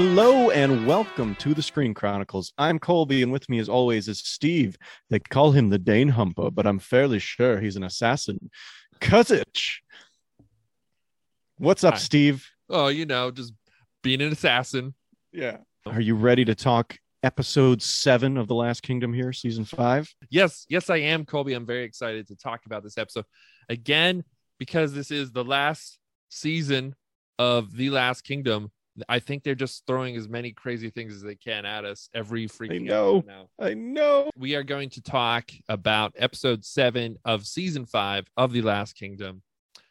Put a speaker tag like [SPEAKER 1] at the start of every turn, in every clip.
[SPEAKER 1] Hello and welcome to the Screen Chronicles. I'm Colby, and with me, as always, is Steve. They call him the Dane Humper, but I'm fairly sure he's an assassin. Kozuch. What's up,
[SPEAKER 2] Hi.
[SPEAKER 1] Steve?
[SPEAKER 2] Oh, you know, just being an assassin.
[SPEAKER 1] Yeah. Are you ready to talk episode seven of The Last Kingdom here, season five?
[SPEAKER 2] Yes, yes, I am, Colby. I'm very excited to talk about this episode again because this is the last season of The Last Kingdom. I think they're just throwing as many crazy things as they can at us every freaking
[SPEAKER 1] I
[SPEAKER 2] know. now.
[SPEAKER 1] I know.
[SPEAKER 2] We are going to talk about episode seven of season five of The Last Kingdom.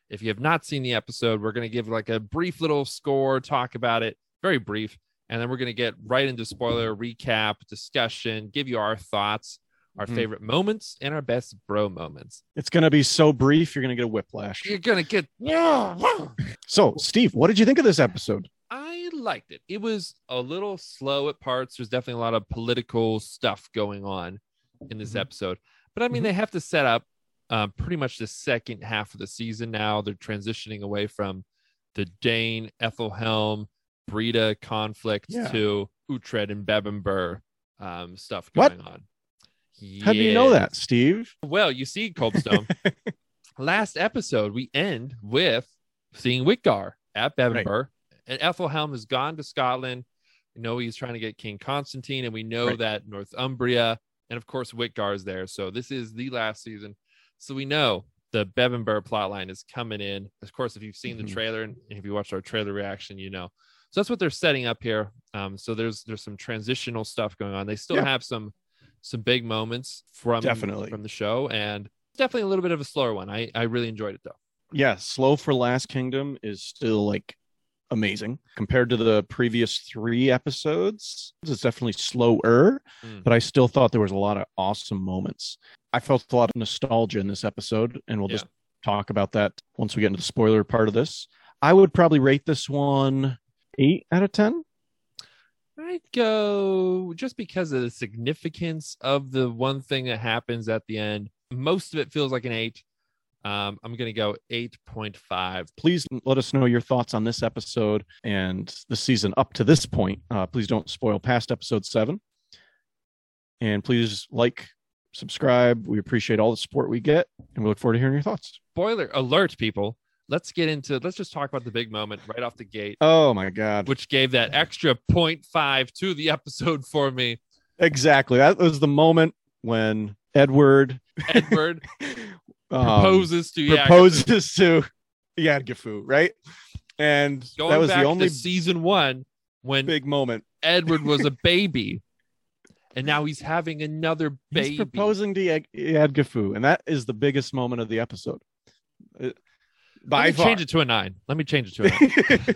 [SPEAKER 2] If you have not seen the episode, we're going to give like a brief little score, talk about it, very brief, and then we're going to get right into spoiler recap, discussion, give you our thoughts, our
[SPEAKER 1] Mhm.
[SPEAKER 2] favorite moments, and our best bro moments.
[SPEAKER 1] It's going to be so brief, you're going to get a whiplash.
[SPEAKER 2] You're going to get.
[SPEAKER 1] So, Steve, what did you think of this episode?
[SPEAKER 2] Liked it. It was a little slow at parts. There's definitely a lot of political stuff going on in this
[SPEAKER 1] Mhm.
[SPEAKER 2] episode. But I mean,
[SPEAKER 1] Mhm.
[SPEAKER 2] they have to set up uh, pretty much the second half of the season now. They're transitioning away from the Dane, Ethelhelm, Brida conflict
[SPEAKER 1] Yeah.
[SPEAKER 2] to Uhtred and Bebbanburg um, stuff
[SPEAKER 1] What?
[SPEAKER 2] going on.
[SPEAKER 1] How do you know that, Steve?
[SPEAKER 2] Well, you see, Coldstone. last episode, we end with seeing Wihtgar at Bebbanburg, and Ethelhelm has gone to Scotland. We know he's trying to get King Constantine, and we know
[SPEAKER 1] Right.
[SPEAKER 2] that Northumbria, and of course, Wihtgar is there. So this is the last season. So we know the Bebbanburg plotline is coming in. Of course, if you've seen
[SPEAKER 1] Mhm.
[SPEAKER 2] the trailer and if you watched our trailer reaction, you know. So that's what they're setting up here. Um, so there's there's some transitional stuff going on. They still
[SPEAKER 1] Yeah.
[SPEAKER 2] have some some big moments from
[SPEAKER 1] Definitely.
[SPEAKER 2] from the show, and definitely a little bit of a slower one. I I really enjoyed it though.
[SPEAKER 1] yeah, slow for Last Kingdom is still like amazing compared to the previous three episodes. It's definitely slower,
[SPEAKER 2] Mm.
[SPEAKER 1] but I still thought there was a lot of awesome moments. I felt a lot of nostalgia in this episode, and we'll
[SPEAKER 2] Yeah.
[SPEAKER 1] just talk about that once we get into the spoiler part of this. I would probably rate this one eight out of ten.
[SPEAKER 2] I'd go just because of the significance of the one thing that happens at the end. Most of it feels like an eight. Um, I'm gonna go eight point five.
[SPEAKER 1] Please let us know your thoughts on this episode and the season up to this point. Uh, please don't spoil past episode seven. And please like, subscribe. We appreciate all the support we get, and we look forward to hearing your thoughts.
[SPEAKER 2] Spoiler alert, people. Let's get into. Let's just talk about the big moment right off the gate,
[SPEAKER 1] Oh my God.
[SPEAKER 2] which gave that extra 0.5 to the episode for me.
[SPEAKER 1] Exactly. That was the moment when Edward
[SPEAKER 2] Edward
[SPEAKER 1] um,
[SPEAKER 2] proposes to yeah,
[SPEAKER 1] proposes to Eadgifu, right? And
[SPEAKER 2] Going
[SPEAKER 1] that was
[SPEAKER 2] back
[SPEAKER 1] the only
[SPEAKER 2] to season one when
[SPEAKER 1] big moment.
[SPEAKER 2] Edward was a baby, and now he's having another baby.
[SPEAKER 1] He's proposing to Yad- Eadgifu, and that is the biggest moment of the episode. Uh, By
[SPEAKER 2] Let me
[SPEAKER 1] far.
[SPEAKER 2] change it to a nine. Let me change it to a nine.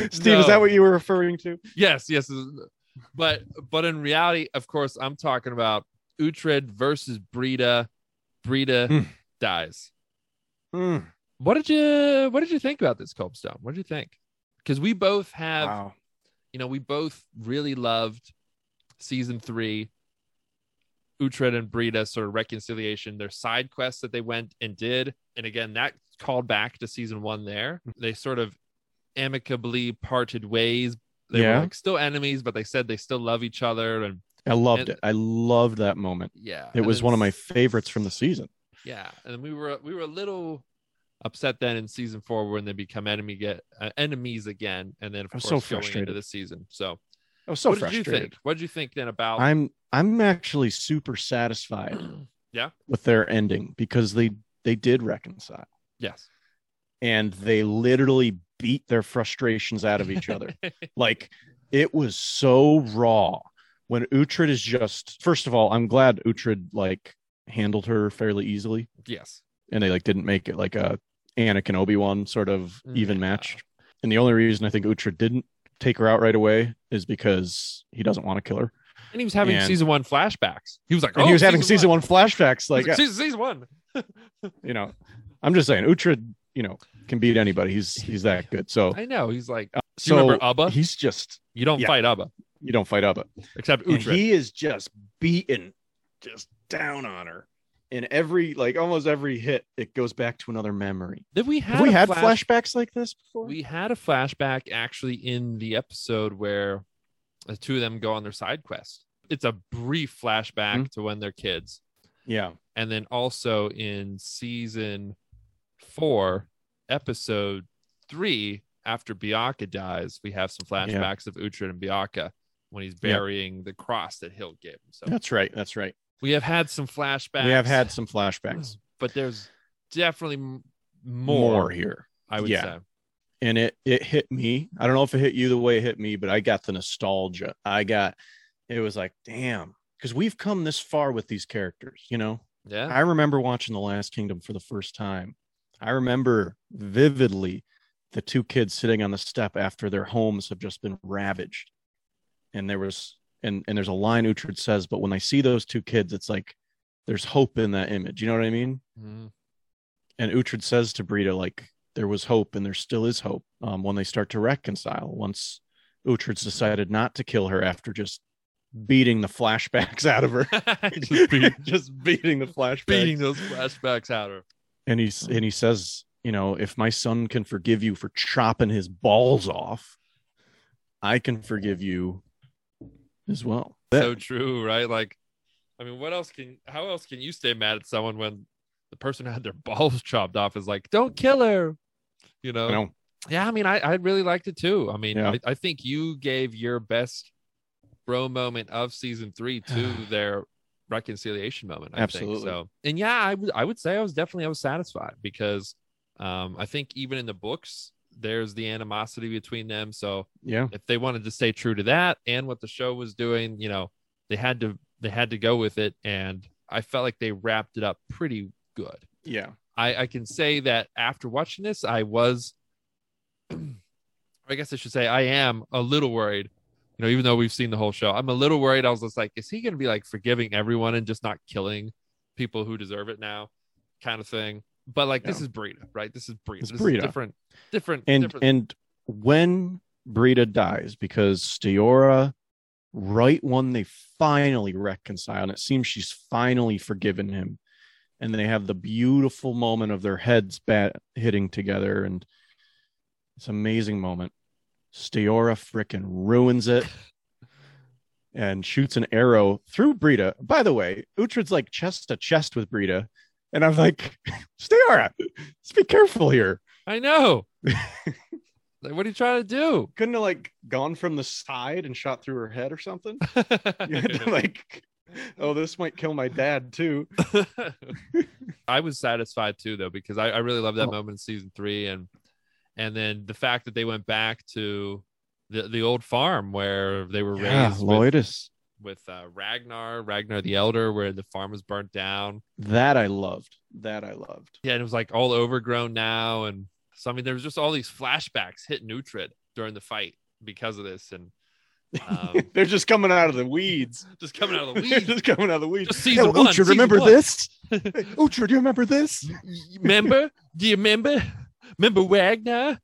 [SPEAKER 1] Steve, is that what you were referring to?
[SPEAKER 2] yes, yes. But but in reality, of course, I'm talking about Uhtred versus Brida. Brida
[SPEAKER 1] Hmm.
[SPEAKER 2] dies.
[SPEAKER 1] Hmm.
[SPEAKER 2] What did you What did you think about this Copestone? What did you think? Because we both have,
[SPEAKER 1] Wow.
[SPEAKER 2] you know, we both really loved season three. Uhtred and Brida sort of reconciliation, their side quests that they went and did, and again that called back to season one. There, they sort of amicably parted ways. They
[SPEAKER 1] Yeah.
[SPEAKER 2] were like still enemies, but they said they still love each other, and
[SPEAKER 1] I loved
[SPEAKER 2] And-
[SPEAKER 1] it. I loved that moment.
[SPEAKER 2] yeah,
[SPEAKER 1] It was
[SPEAKER 2] then
[SPEAKER 1] one of my favorites from the season.
[SPEAKER 2] Yeah, and we were we were a little upset then in season four when they become enemy get uh, enemies again, and then of course
[SPEAKER 1] so
[SPEAKER 2] going into the season. So,
[SPEAKER 1] I was so
[SPEAKER 2] what did you
[SPEAKER 1] frustrated.
[SPEAKER 2] think? What did you think then about?
[SPEAKER 1] I'm I'm actually super satisfied
[SPEAKER 2] yeah.
[SPEAKER 1] with their ending because they they did reconcile
[SPEAKER 2] Yes.
[SPEAKER 1] and they literally beat their frustrations out of each other. like it was so raw when Uhtred is just first of all, I'm glad Uhtred like handled her fairly easily
[SPEAKER 2] yes.
[SPEAKER 1] and they like didn't make it like a Anakin Obi-Wan sort of even
[SPEAKER 2] No.
[SPEAKER 1] match. And the only reason I think Uhtred didn't take her out right away is because he doesn't want to kill her.
[SPEAKER 2] And he was having
[SPEAKER 1] And-
[SPEAKER 2] season one flashbacks. He was like,
[SPEAKER 1] And
[SPEAKER 2] oh,
[SPEAKER 1] he was oh, having season one, flashbacks.
[SPEAKER 2] He was
[SPEAKER 1] Like,
[SPEAKER 2] season, season one.
[SPEAKER 1] you know, I'm just saying, Uhtred, you know, can beat anybody. He's he's that good. So,
[SPEAKER 2] I know. He's like, you
[SPEAKER 1] so
[SPEAKER 2] remember Ubba?
[SPEAKER 1] he's just
[SPEAKER 2] You don't
[SPEAKER 1] yeah.
[SPEAKER 2] fight Ubba
[SPEAKER 1] you don't fight Ubba.
[SPEAKER 2] except
[SPEAKER 1] And he is just beaten just down on her. in every like almost every hit, it goes back to another memory.
[SPEAKER 2] Did we have
[SPEAKER 1] Have we had
[SPEAKER 2] flash-
[SPEAKER 1] flashbacks like this before?
[SPEAKER 2] We had a flashback actually in the episode where the two of them go on their side quest. It's a brief flashback
[SPEAKER 1] Mhm.
[SPEAKER 2] to when they're kids.
[SPEAKER 1] yeah.
[SPEAKER 2] And then also in season four, episode three, after Beocca dies, we have some flashbacks of Uhtred and Beocca when he's burying the cross that Hilt gave him. So
[SPEAKER 1] That's right. That's right.
[SPEAKER 2] we have had some flashbacks.
[SPEAKER 1] We have had some flashbacks.
[SPEAKER 2] but there's definitely more,
[SPEAKER 1] More here.
[SPEAKER 2] I would
[SPEAKER 1] Yeah.
[SPEAKER 2] say.
[SPEAKER 1] and it it hit me. I don't know if it hit you the way it hit me, but I got the nostalgia. I got it was like, damn, because we've come this far with these characters, you know.
[SPEAKER 2] Yeah.
[SPEAKER 1] I remember watching The Last Kingdom for the first time. I remember vividly the two kids sitting on the step after their homes have just been ravaged. And there was and and there's a line Uhtred says, but when I see those two kids, it's like there's hope in that image. You know what I mean?
[SPEAKER 2] Mhm.
[SPEAKER 1] and Uhtred says to Brida, like, there was hope and there still is hope um, when they start to reconcile. Once Uhtred's decided not to kill her after just beating the flashbacks out of her,
[SPEAKER 2] Just beat-
[SPEAKER 1] just beating the flashbacks.
[SPEAKER 2] beating those flashbacks out of her.
[SPEAKER 1] And he's and he says, you know, if my son can forgive you for chopping his balls off, I can forgive you as well.
[SPEAKER 2] so true, right? Like, I mean, what else can how else can you stay mad at someone when the person who had their balls chopped off is like, don't kill her? You know?
[SPEAKER 1] Know.
[SPEAKER 2] Yeah, I mean, I, I really liked it too. I mean,
[SPEAKER 1] Yeah.
[SPEAKER 2] I, I think you gave your best bro moment of season three to their reconciliation moment. I
[SPEAKER 1] Absolutely.
[SPEAKER 2] think so. And yeah, I would I would say I was definitely I was satisfied because um I think even in the books there's the animosity between them. So
[SPEAKER 1] Yeah.
[SPEAKER 2] if they wanted to stay true to that and what the show was doing, you know, they had to they had to go with it, and I felt like they wrapped it up pretty good.
[SPEAKER 1] Yeah.
[SPEAKER 2] I, I can say that after watching this, I was, I guess I should say, I am a little worried. You know, even though we've seen the whole show, I'm a little worried. I was just like, is he going to be like forgiving everyone and just not killing people who deserve it now, kind of thing? But like, this is Brida, right? This is Brida.
[SPEAKER 1] It's
[SPEAKER 2] This is different, different,
[SPEAKER 1] and
[SPEAKER 2] different.
[SPEAKER 1] and when Brida dies, because Stiorra, right when they finally reconcile, and it seems she's finally forgiven him, and they have the beautiful moment of their heads bat hitting together, and it's an amazing moment. Stiorra frickin' ruins it. And shoots an arrow through Brida. By the way, Uhtred's like chest to chest with Brida. And I'm like, Stiorra, let's be careful here.
[SPEAKER 2] I know. like, what are you trying to do?
[SPEAKER 1] couldn't have like gone from the side and shot through her head or something. To like, oh, this might kill my dad too.
[SPEAKER 2] I was satisfied too, though, because I, I really love that
[SPEAKER 1] Oh.
[SPEAKER 2] moment in season three, and and then the fact that they went back to the the old farm where they were
[SPEAKER 1] Yeah,
[SPEAKER 2] raised
[SPEAKER 1] Loitus.
[SPEAKER 2] With uh, Ragnar, Ragnar the Elder, where the farm was burnt down.
[SPEAKER 1] That I loved. That I loved.
[SPEAKER 2] Yeah, and it was like all overgrown now, and so I mean, there was just all these flashbacks hit Uhtred during the fight because of this, and um,
[SPEAKER 1] They're just coming out of the weeds.
[SPEAKER 2] just coming out of the weeds.
[SPEAKER 1] just coming out of the weeds.
[SPEAKER 2] Just season
[SPEAKER 1] Hey,
[SPEAKER 2] one,
[SPEAKER 1] Uhtred, remember
[SPEAKER 2] one.
[SPEAKER 1] this? Uhtred, do you remember this?
[SPEAKER 2] remember? Do you remember? Remember Ragnar?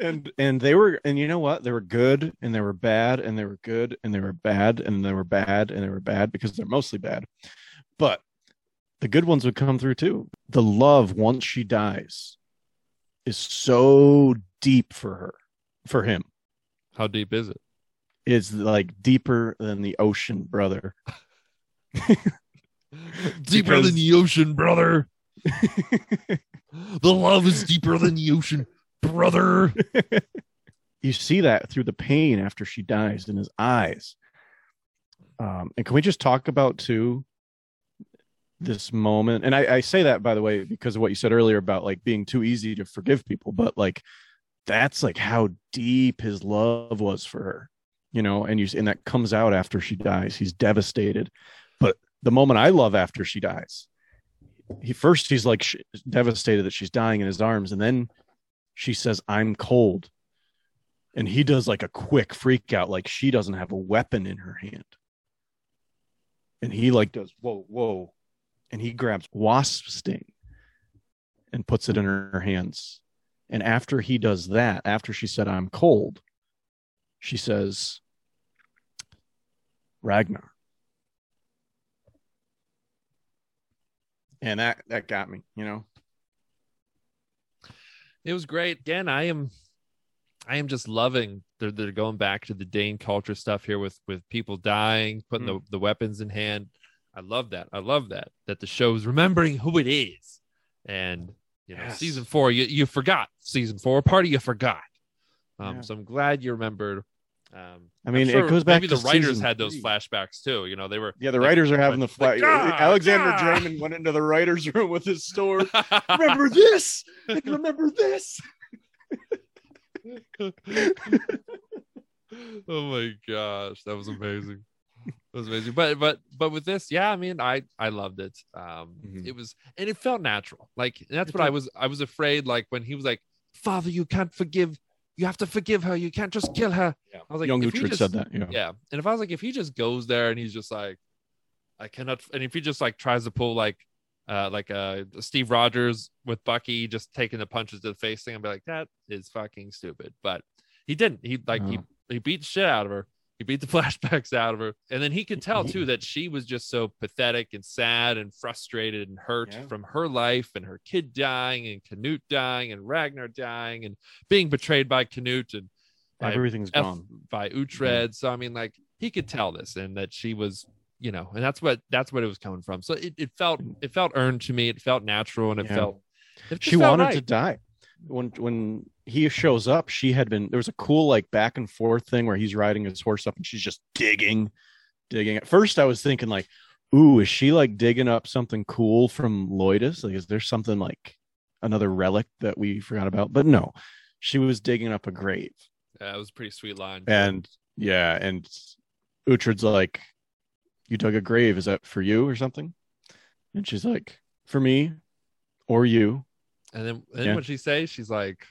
[SPEAKER 1] And and they were and you know what? They were good and they were bad and they were good and they were bad and they were bad and they were bad because they're mostly bad. But the good ones would come through too. The love once she dies is so deep for her for him.
[SPEAKER 2] How deep is it?
[SPEAKER 1] it's like deeper than the ocean brother.
[SPEAKER 2] Deeper
[SPEAKER 1] Because-
[SPEAKER 2] than the ocean, brother. The love is deeper than the ocean, brother.
[SPEAKER 1] you see that through the pain after she dies in his eyes. Um, and can we just talk about too this moment? And I, I say that by the way because of what you said earlier about like being too easy to forgive people, but like that's like how deep his love was for her, you know. And you and that comes out after she dies. He's devastated, but the moment I love after she dies, he first he's like sh- devastated that she's dying in his arms, and then she says, "I'm cold." and he does like a quick freak out like she doesn't have a weapon in her hand and he like does whoa whoa and he grabs wasp sting and puts it in her hands and after he does that after she said i'm cold she says ragnar and that that got me. You know,
[SPEAKER 2] it was great. Again, I am I am just loving they're they're going back to the Dane culture stuff here with with people dying, putting mm. the, the weapons in hand. I love that. I love that. That the show is remembering who it is. And you know, yes. season four, you, you forgot season four, party you forgot. Um, yeah. so I'm glad you remembered. Um,
[SPEAKER 1] I mean, sure it goes back.
[SPEAKER 2] Maybe the writers had those flashbacks too. You know, they were.
[SPEAKER 1] Yeah, the like, writers are having the flash. Like, Alexander ah! Went into the writers' room with his sword. remember this? Like, remember this?
[SPEAKER 2] oh my gosh, that was amazing. That was amazing. But but but with this, yeah, I mean, I I loved it. Um, mm-hmm. it was and it felt natural. Like that's what I was. I was afraid. Like when he was like, "Father, you can't forgive you have to forgive her. You can't just kill her.
[SPEAKER 1] Yeah. I was like, young Uhtred said that. Yeah.
[SPEAKER 2] Yeah. And if I was like, if he just goes there and he's just like, I cannot, and if he just like tries to pull like, uh, like uh Steve Rogers with Bucky just taking the punches to the face thing, I'd be like, that is fucking stupid. But he didn't. He like he he beat the shit out of her. He beat the flashbacks out of her. And then he could tell too that she was just so pathetic and sad and frustrated and hurt yeah. from her life and her kid dying and Canute dying and Ragnar dying and being betrayed by Canute and
[SPEAKER 1] by, everything's F- gone
[SPEAKER 2] by Uhtred. Yeah. So I mean, like he could tell this and that she was, you know, and that's what that's what it was coming from. So it, it felt it felt earned to me. It felt natural and it yeah. felt
[SPEAKER 1] it she wanted right. to die when when he shows up, she had been there was a cool like back and forth thing where he's riding his horse up and she's just digging, digging. At first, I was thinking like, "Ooh, is she like digging up something cool from Leodis? Like, is there something like another relic that we forgot about?" But no, she was digging up a grave.
[SPEAKER 2] Yeah, it was a pretty sweet line.
[SPEAKER 1] And yeah, and Uhtred's like, "You dug a grave? Is that for you or something?" And she's like, "For me, or you."
[SPEAKER 2] And then, then yeah. what she say? She's like,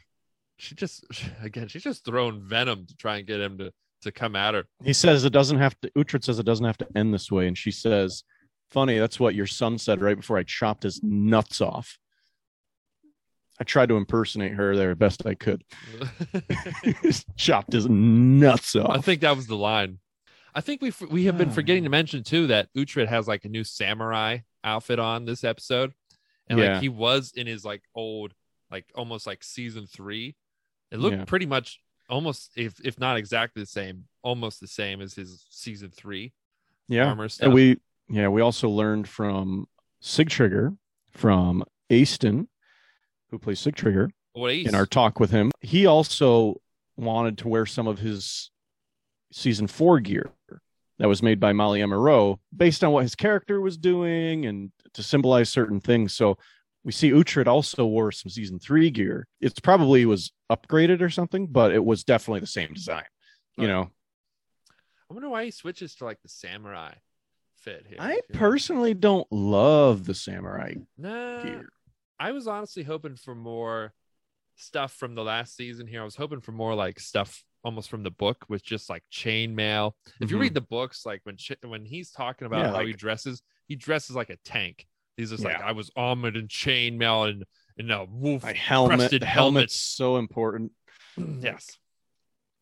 [SPEAKER 2] she just again she's just throwing venom to try and get him to to come at her.
[SPEAKER 1] He says it doesn't have to Uhtred says it doesn't have to end this way. And she says funny that's what your son said right before i chopped his nuts off. I tried to impersonate her there best i could. Chopped his nuts off.
[SPEAKER 2] i think that was the line. I think we we have been forgetting to mention too that Uhtred has like a new samurai outfit on this episode and yeah. like he was in his like old like almost like season three it looked yeah. pretty much almost, if if not exactly the same, almost the same as his season three.
[SPEAKER 1] Yeah, armor stuff. And we yeah we also learned from Sigtryggr from Eysteinn, who plays Sigtryggr,
[SPEAKER 2] what
[SPEAKER 1] in our talk with him. He also wanted to wear some of his season four gear that was made by Malia Moreau based on what his character was doing and to symbolize certain things. So we see Uhtred also wore some season three gear. It's probably was upgraded or something, but it was definitely the same design. You know.
[SPEAKER 2] I wonder why he switches to like the samurai fit here.
[SPEAKER 1] I personally don't love the samurai
[SPEAKER 2] nah, gear. I was honestly hoping for more stuff from the last season here. I was hoping for more like stuff almost from the book with just like chainmail. If mm-hmm. you read the books, like when when he's talking about yeah, how like, he dresses, he dresses like a tank. He's just yeah. like I was armored in chainmail and and a wolf My helmet. Helmet's helmet.
[SPEAKER 1] so important.
[SPEAKER 2] yes,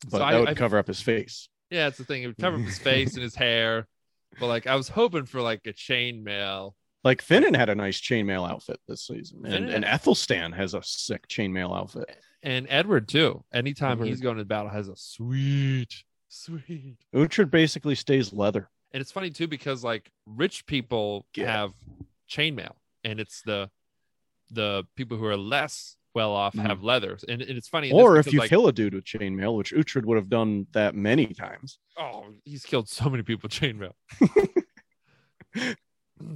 [SPEAKER 1] but so that I, would I, cover up his face.
[SPEAKER 2] Yeah, it's the thing. It would cover up his face and his hair. But like, I was hoping for like a chainmail.
[SPEAKER 1] Like Finan had a nice chainmail outfit this season, and, and Ethelstan has a sick chainmail outfit,
[SPEAKER 2] and Edward too. Anytime Edward. he's going to battle, has a sweet, sweet.
[SPEAKER 1] Uhtred basically stays leather,
[SPEAKER 2] and it's funny too because like rich people yeah. have chainmail, and it's the the people who are less well off mm-hmm. have leathers. And, and it's funny.
[SPEAKER 1] Or if you like, kill a dude with chainmail, which Uhtred would have done that many times.
[SPEAKER 2] Oh, he's killed so many people with chainmail.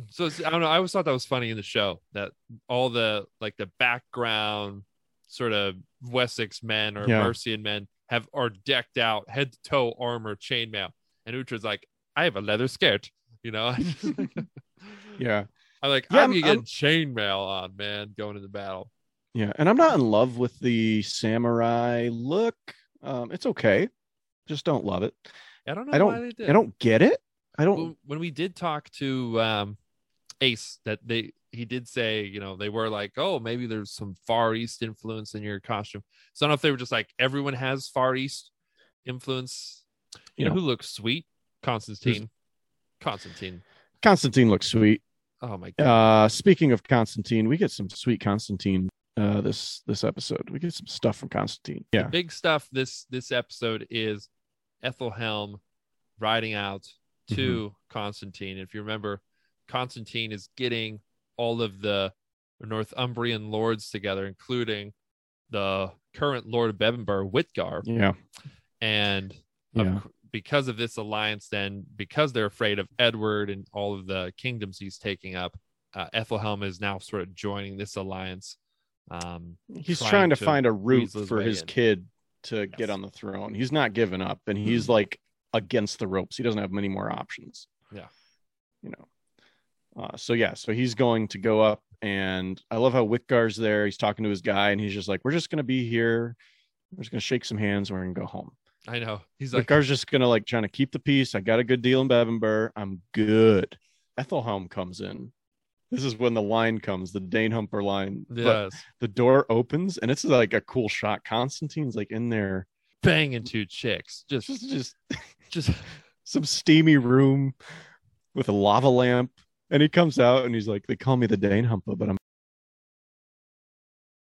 [SPEAKER 2] so I don't know. I always thought that was funny in the show that all the like the background sort of Wessex men or yeah. Mercian men have are decked out head to toe armor chainmail, and Uhtred's like, I have a leather skirt, you know.
[SPEAKER 1] yeah,
[SPEAKER 2] I'm like, yeah, I'm, I'm getting chainmail on, man, going into battle.
[SPEAKER 1] Yeah, and I'm not in love with the samurai look. Um, it's okay, just don't love it.
[SPEAKER 2] I don't know.
[SPEAKER 1] I don't. I don't get it. I don't.
[SPEAKER 2] When we did talk to um, Ace, that they he did say, you know, they were like, oh, maybe there's some Far East influence in your costume. So I don't know if they were just like everyone has Far East influence. You, you know, who looks sweet? Constantine. Constantine.
[SPEAKER 1] Constantine looks sweet.
[SPEAKER 2] Oh my god.
[SPEAKER 1] Uh, speaking of Constantine, we get some sweet Constantine uh, this this episode. We get some stuff from Constantine. Yeah,
[SPEAKER 2] Big stuff this this episode is Ethelhelm riding out to Constantine. If you remember, Constantine is getting all of the Northumbrian lords together, including the current Lord of Bebbanburg, Wihtgar,
[SPEAKER 1] yeah,
[SPEAKER 2] and
[SPEAKER 1] yeah.
[SPEAKER 2] c- because of this alliance, then because they're afraid of Edward and all of the kingdoms he's taking up, uh, Ethelhelm is now sort of joining this alliance. Um,
[SPEAKER 1] He's
[SPEAKER 2] trying
[SPEAKER 1] trying, to,
[SPEAKER 2] to
[SPEAKER 1] find a route for his
[SPEAKER 2] in.
[SPEAKER 1] kid to
[SPEAKER 2] Yes.
[SPEAKER 1] get on the throne. He's not giving up, and he's like against the ropes. He doesn't have many more options.
[SPEAKER 2] Yeah.
[SPEAKER 1] you know. Uh, so yeah, so he's going to go up, and I love how Wihtgar's there. He's talking to his guy, and he's just like, "We're just gonna be here. We're just gonna shake some hands, and we're gonna go home."
[SPEAKER 2] I know he's like,
[SPEAKER 1] Wihtgar's just gonna like trying to keep the peace. I got a good deal in Bebbanburg. I'm good. Ethelhelm comes in. This is when the line comes, the Dane Humper line. But
[SPEAKER 2] yes,
[SPEAKER 1] the door opens and it's like a cool shot. Constantine's like in there,
[SPEAKER 2] banging two chicks, just
[SPEAKER 1] just just
[SPEAKER 2] just
[SPEAKER 1] some steamy room with a lava lamp. And he comes out and he's like, "They call me the Dane Humper, but I'm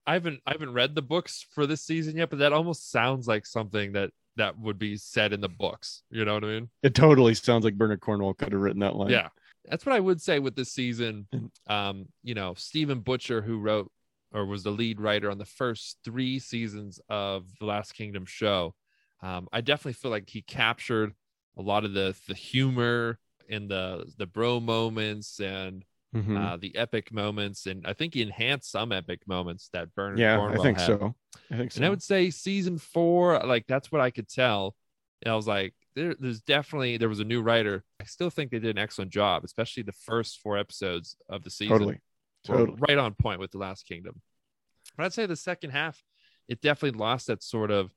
[SPEAKER 2] I haven't I haven't read the books for this season yet, but that almost sounds like something that that would be said in the books. You know what I mean?
[SPEAKER 1] it totally sounds like Bernard Cornwell could have written that line.
[SPEAKER 2] Yeah. That's what I would say with this season. Um, you know, Stephen Butchard, who wrote or was the lead writer on the first three seasons of the Last Kingdom show, um, I definitely feel like he captured a lot of the the humor and the the bro moments and
[SPEAKER 1] Mhm.
[SPEAKER 2] uh, the epic moments, and I think he enhanced some epic moments that Bernard
[SPEAKER 1] yeah, I think
[SPEAKER 2] had.
[SPEAKER 1] so. I think so.
[SPEAKER 2] And I would say season four, like that's what I could tell. And I was like, there, there's definitely there was a new writer. I still think they did an excellent job, especially the first four episodes of the season.
[SPEAKER 1] totally, totally.
[SPEAKER 2] right on point with the Last Kingdom. But I'd say the second half, it definitely lost that sort of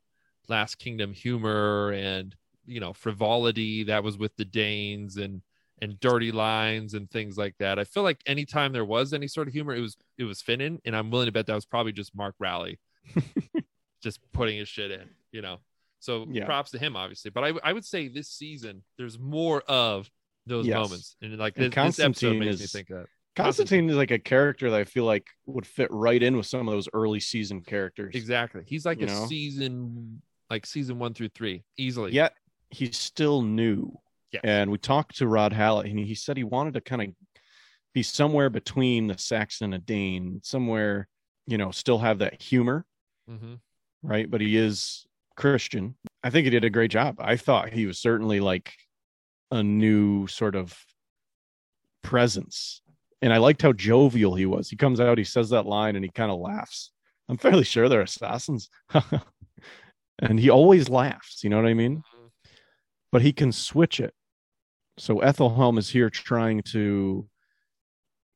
[SPEAKER 2] Last Kingdom humor and you know frivolity that was with the Danes and and dirty lines and things like that. I feel like anytime there was any sort of humor, it was it was Finan, and I'm willing to bet that was probably just Mark Rowley, just putting his shit in, you know. So
[SPEAKER 1] Yeah.
[SPEAKER 2] props to him, obviously. But I I would say this season there's more of those
[SPEAKER 1] Yes.
[SPEAKER 2] moments, and like
[SPEAKER 1] And
[SPEAKER 2] this, this episode
[SPEAKER 1] Constantine
[SPEAKER 2] makes me
[SPEAKER 1] is-
[SPEAKER 2] think that.
[SPEAKER 1] Constantine is like a character that I feel like would fit right in with some of those early season characters.
[SPEAKER 2] Exactly. He's like
[SPEAKER 1] You
[SPEAKER 2] a
[SPEAKER 1] know?
[SPEAKER 2] season, like season one through three, easily.
[SPEAKER 1] Yet he's still new.
[SPEAKER 2] Yes.
[SPEAKER 1] And we talked to Rod Hallett, and he said he wanted to kind of be somewhere between the Saxon and a Dane, somewhere, you know, still have that humor,
[SPEAKER 2] hmm
[SPEAKER 1] right? But he is Christian. I think he did a great job. I thought he was certainly like a new sort of presence. And I liked how jovial he was. He comes out, he says that line, and he kind of laughs. I'm fairly sure they're assassins. and he always laughs. You know what I mean? But he can switch it. So Ethelhelm is here trying to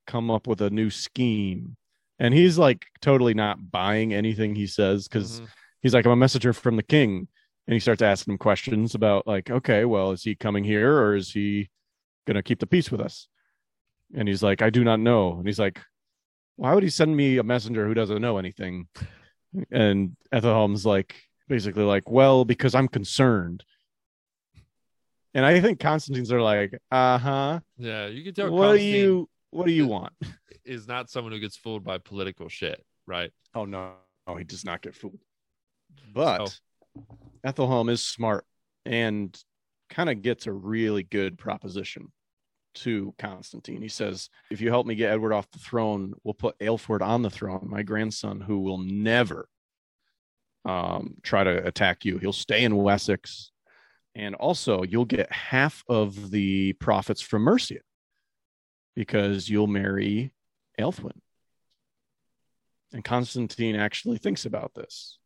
[SPEAKER 1] come up with a new scheme. And he's like totally not buying anything he says because
[SPEAKER 2] Mhm.
[SPEAKER 1] he's like, I'm a messenger from the king. And he starts asking him questions about, like, okay, well, is he coming here or is he going to keep the peace with us? And he's like, I do not know. And he's like, why would he send me a messenger who doesn't know anything? And Ethelhelm's like, basically, like, well, because I'm concerned. And I think Constantine's are like, uh huh.
[SPEAKER 2] Yeah, you can tell.
[SPEAKER 1] What do you, what do you want?
[SPEAKER 2] is not someone who gets fooled by political shit, right?
[SPEAKER 1] Oh no, no, he does not get fooled. But Ethelhelm is smart and kind of gets a really good proposition to Constantine. He says, "If you help me get Edward off the throne, we'll put Aelfweard on the throne, my grandson, who will never um, try to attack you. He'll stay in Wessex, and also you'll get half of the profits from Mercia because you'll marry Aelfwin." And Constantine actually thinks about this.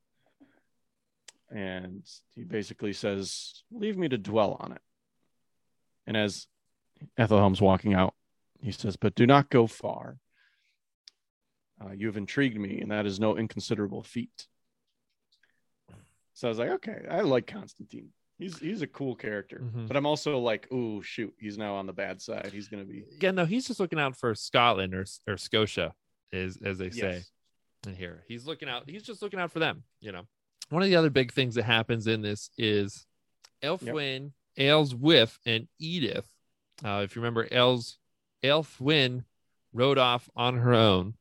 [SPEAKER 1] And he basically says, Leave me to dwell on it. And as Ethelhelm's walking out, he says, But do not go far. Uh, you have intrigued me, and that is no inconsiderable feat. So I was like, okay, I like Constantine. He's he's a cool character.
[SPEAKER 2] Mhm.
[SPEAKER 1] But I'm also like, oh shoot, he's now on the bad side. He's gonna be
[SPEAKER 2] Again, though, he's just looking out for Scotland or or Scotia, is as they say
[SPEAKER 1] Yes.
[SPEAKER 2] in here. He's looking out. He's just looking out for them. You know, one of the other big things that happens in this is Elfwin, Aelswith, and Edith. Uh, if you remember, Els Elfwin rode off on her own.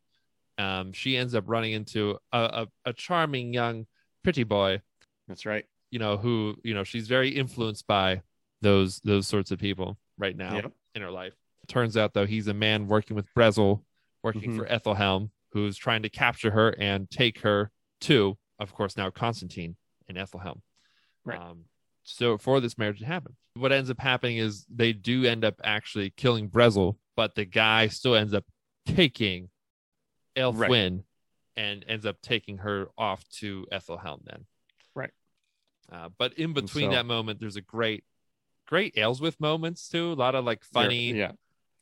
[SPEAKER 2] Um, she ends up running into a, a, a charming young pretty boy,
[SPEAKER 1] That's right.
[SPEAKER 2] You know, who, you know, she's very influenced by those those sorts of people right now in her life. Turns out though he's a man working with Brezel, working
[SPEAKER 1] Mhm.
[SPEAKER 2] for Ethelhelm, who's trying to capture her and take her to, of course, now Constantine and Ethelhelm.
[SPEAKER 1] Right.
[SPEAKER 2] Um, so for this marriage to happen, what ends up happening is they do end up actually killing Brezel, but the guy still ends up taking Elfwin
[SPEAKER 1] Right.
[SPEAKER 2] and ends up taking her off to Ethelhelm then. Uh, but in between
[SPEAKER 1] so-
[SPEAKER 2] that moment, there's a great, great Aelswith moments too. A lot of like funny
[SPEAKER 1] Yeah.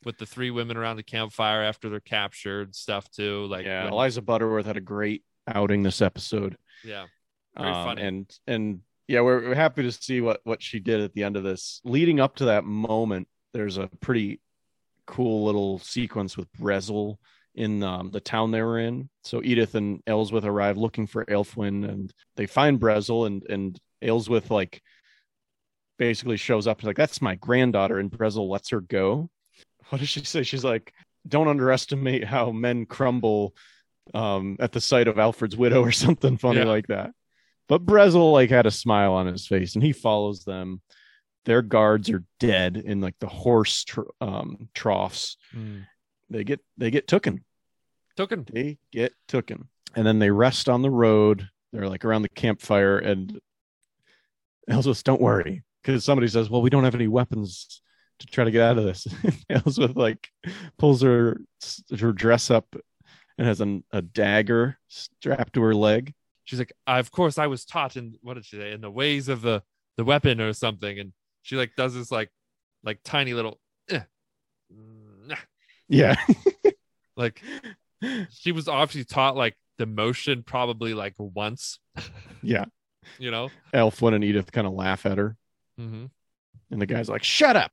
[SPEAKER 2] with the three women around the campfire after they're captured stuff too. Like
[SPEAKER 1] yeah.
[SPEAKER 2] when-
[SPEAKER 1] Eliza Butterworth had a great outing this episode.
[SPEAKER 2] yeah, Very
[SPEAKER 1] Um,
[SPEAKER 2] funny.
[SPEAKER 1] And and yeah, we're, we're happy to see what what she did at the end of this. Leading up to that moment, there's a pretty cool little sequence with Brezel in um, the town they were in. So Edith and Aelswith arrive looking for Aelfwin, and they find Brezel, and and Aelswith like basically shows up and like that's my granddaughter, and Brezel lets her go. What does she say? She's like, "Don't underestimate how men crumble." um at the sight of Alfred's widow or something funny
[SPEAKER 2] Yeah.
[SPEAKER 1] like that. But Brezel like had a smile on his face and he follows them. Their guards are dead in like the horse tr- um troughs.
[SPEAKER 2] Mm.
[SPEAKER 1] They get they get tooken.
[SPEAKER 2] token.
[SPEAKER 1] They get tooken. And then they rest on the road. They're like around the campfire and Aelswith, don't worry. Because somebody says, Well, we don't have any weapons to try to get out of this. Aelswith like pulls her her dress up and has an, a dagger strapped to her leg.
[SPEAKER 2] She's like, I, of course, I was taught in what did she say in the ways of the the weapon or something, and she like does this like like tiny little, eh, nah.
[SPEAKER 1] Yeah.
[SPEAKER 2] like she was obviously taught like the motion probably like once,
[SPEAKER 1] yeah.
[SPEAKER 2] You know.
[SPEAKER 1] Elfwin and Edith kind of laugh at her.
[SPEAKER 2] Mm-hmm.
[SPEAKER 1] And the guy's like, Shut up.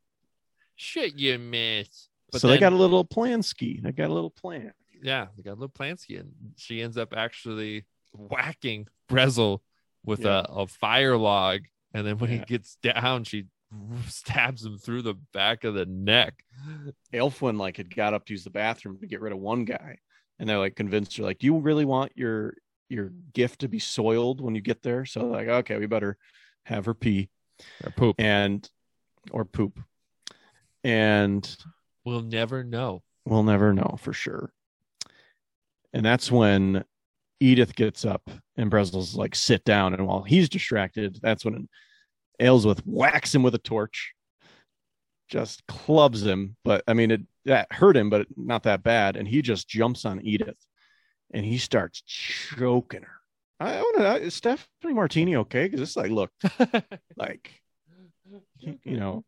[SPEAKER 2] Shit, you miss. But
[SPEAKER 1] so they got a little plan ski. They got a little plan.
[SPEAKER 2] Yeah, they got a little Plansky, and she ends up actually whacking Brezel with
[SPEAKER 1] Yeah.
[SPEAKER 2] a, a fire log. And then when he gets down, she stabs him through the back of the neck.
[SPEAKER 1] Elfwin like had got up to use the bathroom to get rid of one guy, and they're like convinced her like, "Do you really want your your gift to be soiled when you get there?" So like, okay, we better have her pee
[SPEAKER 2] Or poop.
[SPEAKER 1] and or poop, and
[SPEAKER 2] We'll never know.
[SPEAKER 1] we'll never know for sure. And that's when Edith gets up and Brezel's like, "Sit down," and while he's distracted, that's when Aelswith whacks him with a torch, just clubs him. But I mean, it that hurt him, but not that bad. And he just jumps on Edith, and he starts choking her. I want to. Is Stephanie Martini okay? Because it's like, look, like you know.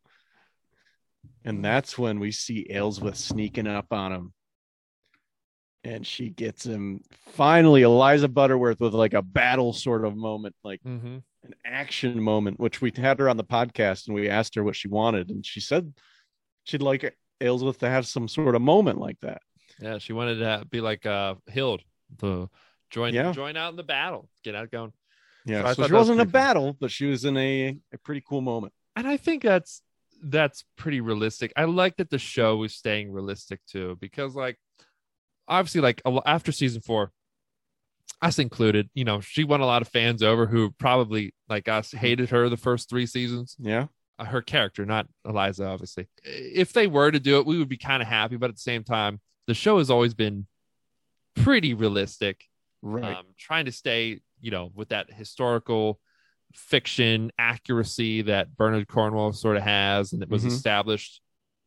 [SPEAKER 1] And that's when we see Aelswith sneaking up on him. And she gets him finally Eliza Butterworth with like a battle sort of moment, like
[SPEAKER 2] hmm
[SPEAKER 1] an action moment, which we had her on the podcast and we asked her what she wanted. And she said she'd like Aelswith to have some sort of moment like that.
[SPEAKER 2] Yeah, she wanted to be like uh Hild, the join
[SPEAKER 1] Yeah.
[SPEAKER 2] join out in the battle, get out going.
[SPEAKER 1] Yeah.
[SPEAKER 2] So
[SPEAKER 1] So, she
[SPEAKER 2] that was
[SPEAKER 1] wasn't a
[SPEAKER 2] pretty cool.
[SPEAKER 1] battle, but she was in a, a pretty cool moment.
[SPEAKER 2] And I think that's that's pretty realistic. I like that the show is staying realistic too, because like obviously like after season four, us included, you know, she won a lot of fans over who probably like us hated her the first three seasons.
[SPEAKER 1] Yeah.
[SPEAKER 2] uh, her character, not Eliza, obviously. If they were to do it, we would be kind of happy. But at the same time, the show has always been pretty realistic,
[SPEAKER 1] Right.
[SPEAKER 2] um, trying to stay, you know, with that historical fiction accuracy that Bernard Cornwell sort of has, and it was
[SPEAKER 1] Mhm.
[SPEAKER 2] established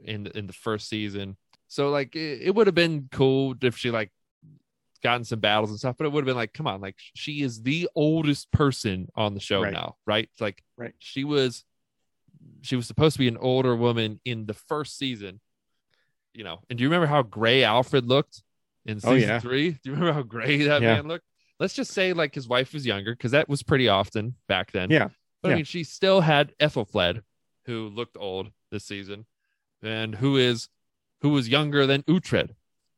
[SPEAKER 2] in in the first season. So like, it, it would have been cool if she like gotten some battles and stuff, but it would have been like, come on, like she is the oldest person on the show
[SPEAKER 1] Right.
[SPEAKER 2] now, right? It's like,
[SPEAKER 1] Right.
[SPEAKER 2] she was she was supposed to be an older woman in the first season, you know. And do you remember how gray Alfred looked in
[SPEAKER 1] Oh,
[SPEAKER 2] season
[SPEAKER 1] yeah.
[SPEAKER 2] three? Do you remember how gray that
[SPEAKER 1] Yeah.
[SPEAKER 2] man looked? Let's just say like his wife was younger because that was pretty often back then.
[SPEAKER 1] Yeah.
[SPEAKER 2] But
[SPEAKER 1] Yeah.
[SPEAKER 2] I mean, she still had Ethelfled, who looked old this season, and who is who was younger than Uhtred,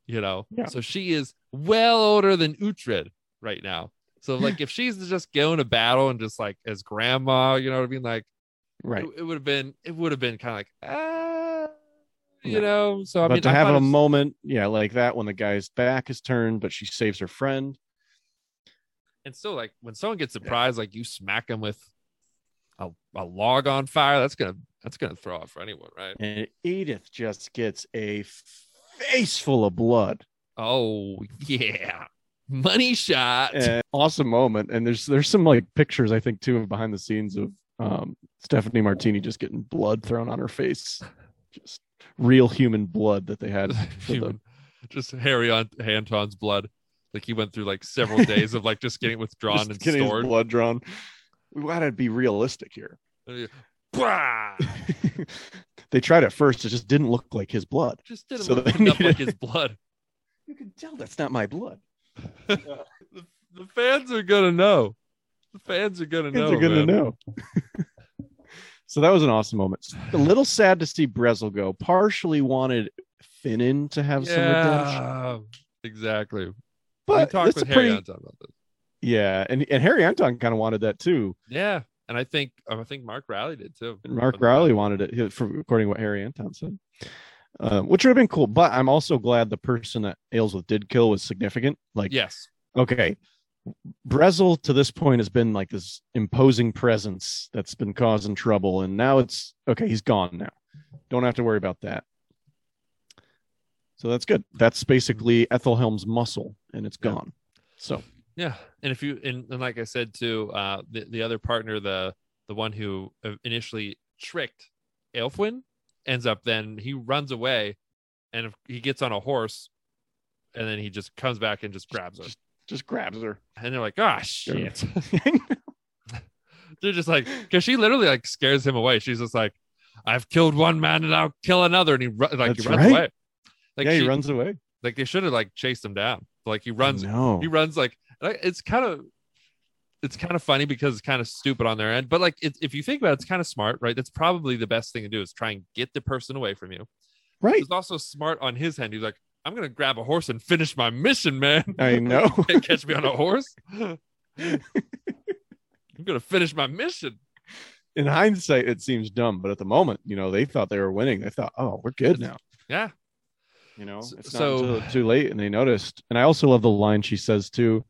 [SPEAKER 2] you know.
[SPEAKER 1] Yeah.
[SPEAKER 2] So she is well older than Uhtred right now. So like if she's just going to battle and just like as grandma, you know what I mean? Like
[SPEAKER 1] Right.
[SPEAKER 2] it, it would have been it would have been kind of like ah you know. So I
[SPEAKER 1] but
[SPEAKER 2] mean,
[SPEAKER 1] to
[SPEAKER 2] I
[SPEAKER 1] have a
[SPEAKER 2] was-
[SPEAKER 1] moment, yeah, like that when the guy's back is turned, but she saves her friend.
[SPEAKER 2] and still like when someone gets surprised, like you smack them with a, a log on fire, that's gonna that's gonna throw off for anyone, right?
[SPEAKER 1] And Edith just gets a face full of blood.
[SPEAKER 2] Oh yeah, money shot.
[SPEAKER 1] And awesome moment. And there's there's some like pictures I think too of behind the scenes of um, Stephanie Martini just getting blood thrown on her face, just real human blood that they had
[SPEAKER 2] Human- just Harry on Anton's blood. Like he went through like several days of like just getting withdrawn
[SPEAKER 1] just
[SPEAKER 2] and
[SPEAKER 1] getting his
[SPEAKER 2] stored.
[SPEAKER 1] blood drawn. We gotta be realistic here. They tried at first; it just didn't look like his blood.
[SPEAKER 2] Just didn't
[SPEAKER 1] So
[SPEAKER 2] look enough like his blood.
[SPEAKER 1] You can tell that's not my blood.
[SPEAKER 2] the, the fans are gonna know. The fans are gonna know.
[SPEAKER 1] Are gonna
[SPEAKER 2] man.
[SPEAKER 1] know. So that was an awesome moment. A little sad to see Brezel go. Partially wanted Finan to have some redemption,
[SPEAKER 2] Yeah, exactly. we
[SPEAKER 1] but
[SPEAKER 2] talked
[SPEAKER 1] it's
[SPEAKER 2] with Harry
[SPEAKER 1] pretty
[SPEAKER 2] Anton about this.
[SPEAKER 1] yeah. And and Harry Anton kind of wanted that too.
[SPEAKER 2] Yeah, and I think I think Mark Riley did too.
[SPEAKER 1] And Mark Riley wanted it, from according to what Harry Anton said, um, which would have been cool. But I'm also glad the person that Aelswith did kill was significant. Like,
[SPEAKER 2] Yes,
[SPEAKER 1] okay, Brezel to this point has been like this imposing presence that's been causing trouble, and now it's okay. He's gone now. Don't have to worry about that. So that's good. That's basically Ethelhelm's muscle, and it's
[SPEAKER 2] Yeah.
[SPEAKER 1] gone. So
[SPEAKER 2] yeah, and if you and, and like I said too, uh, the the other partner, the the one who uh, initially tricked Elfwin, ends up then he runs away, and he gets on a horse, and then he just comes back and just grabs her,
[SPEAKER 1] just, grabs her.
[SPEAKER 2] and they're like, "Ah, shit." They're just like, because she literally like scares him away. She's just like, "I've killed one man and I'll kill another," and he like
[SPEAKER 1] That's
[SPEAKER 2] he runs
[SPEAKER 1] right.
[SPEAKER 2] away. Like
[SPEAKER 1] yeah,
[SPEAKER 2] she,
[SPEAKER 1] he runs away.
[SPEAKER 2] like they should have like chased him down. Like he runs,
[SPEAKER 1] No,
[SPEAKER 2] he runs like it's kind of it's kind of funny because it's kind of stupid on their end. But like it, if you think about it, it's kind of smart, right? That's probably the best thing to do is try and get the person away from you.
[SPEAKER 1] right?
[SPEAKER 2] It's also smart on his end. He's like, I'm gonna grab a horse and finish my mission, man.
[SPEAKER 1] I know.
[SPEAKER 2] Can't catch me on a horse. I'm gonna finish my mission.
[SPEAKER 1] in hindsight, it seems dumb, but at the moment, you know, they thought they were winning. They thought, oh, we're good now.
[SPEAKER 2] Yeah.
[SPEAKER 1] You know, it's not
[SPEAKER 2] so-
[SPEAKER 1] until too late, and they noticed. And I also love the line she says too.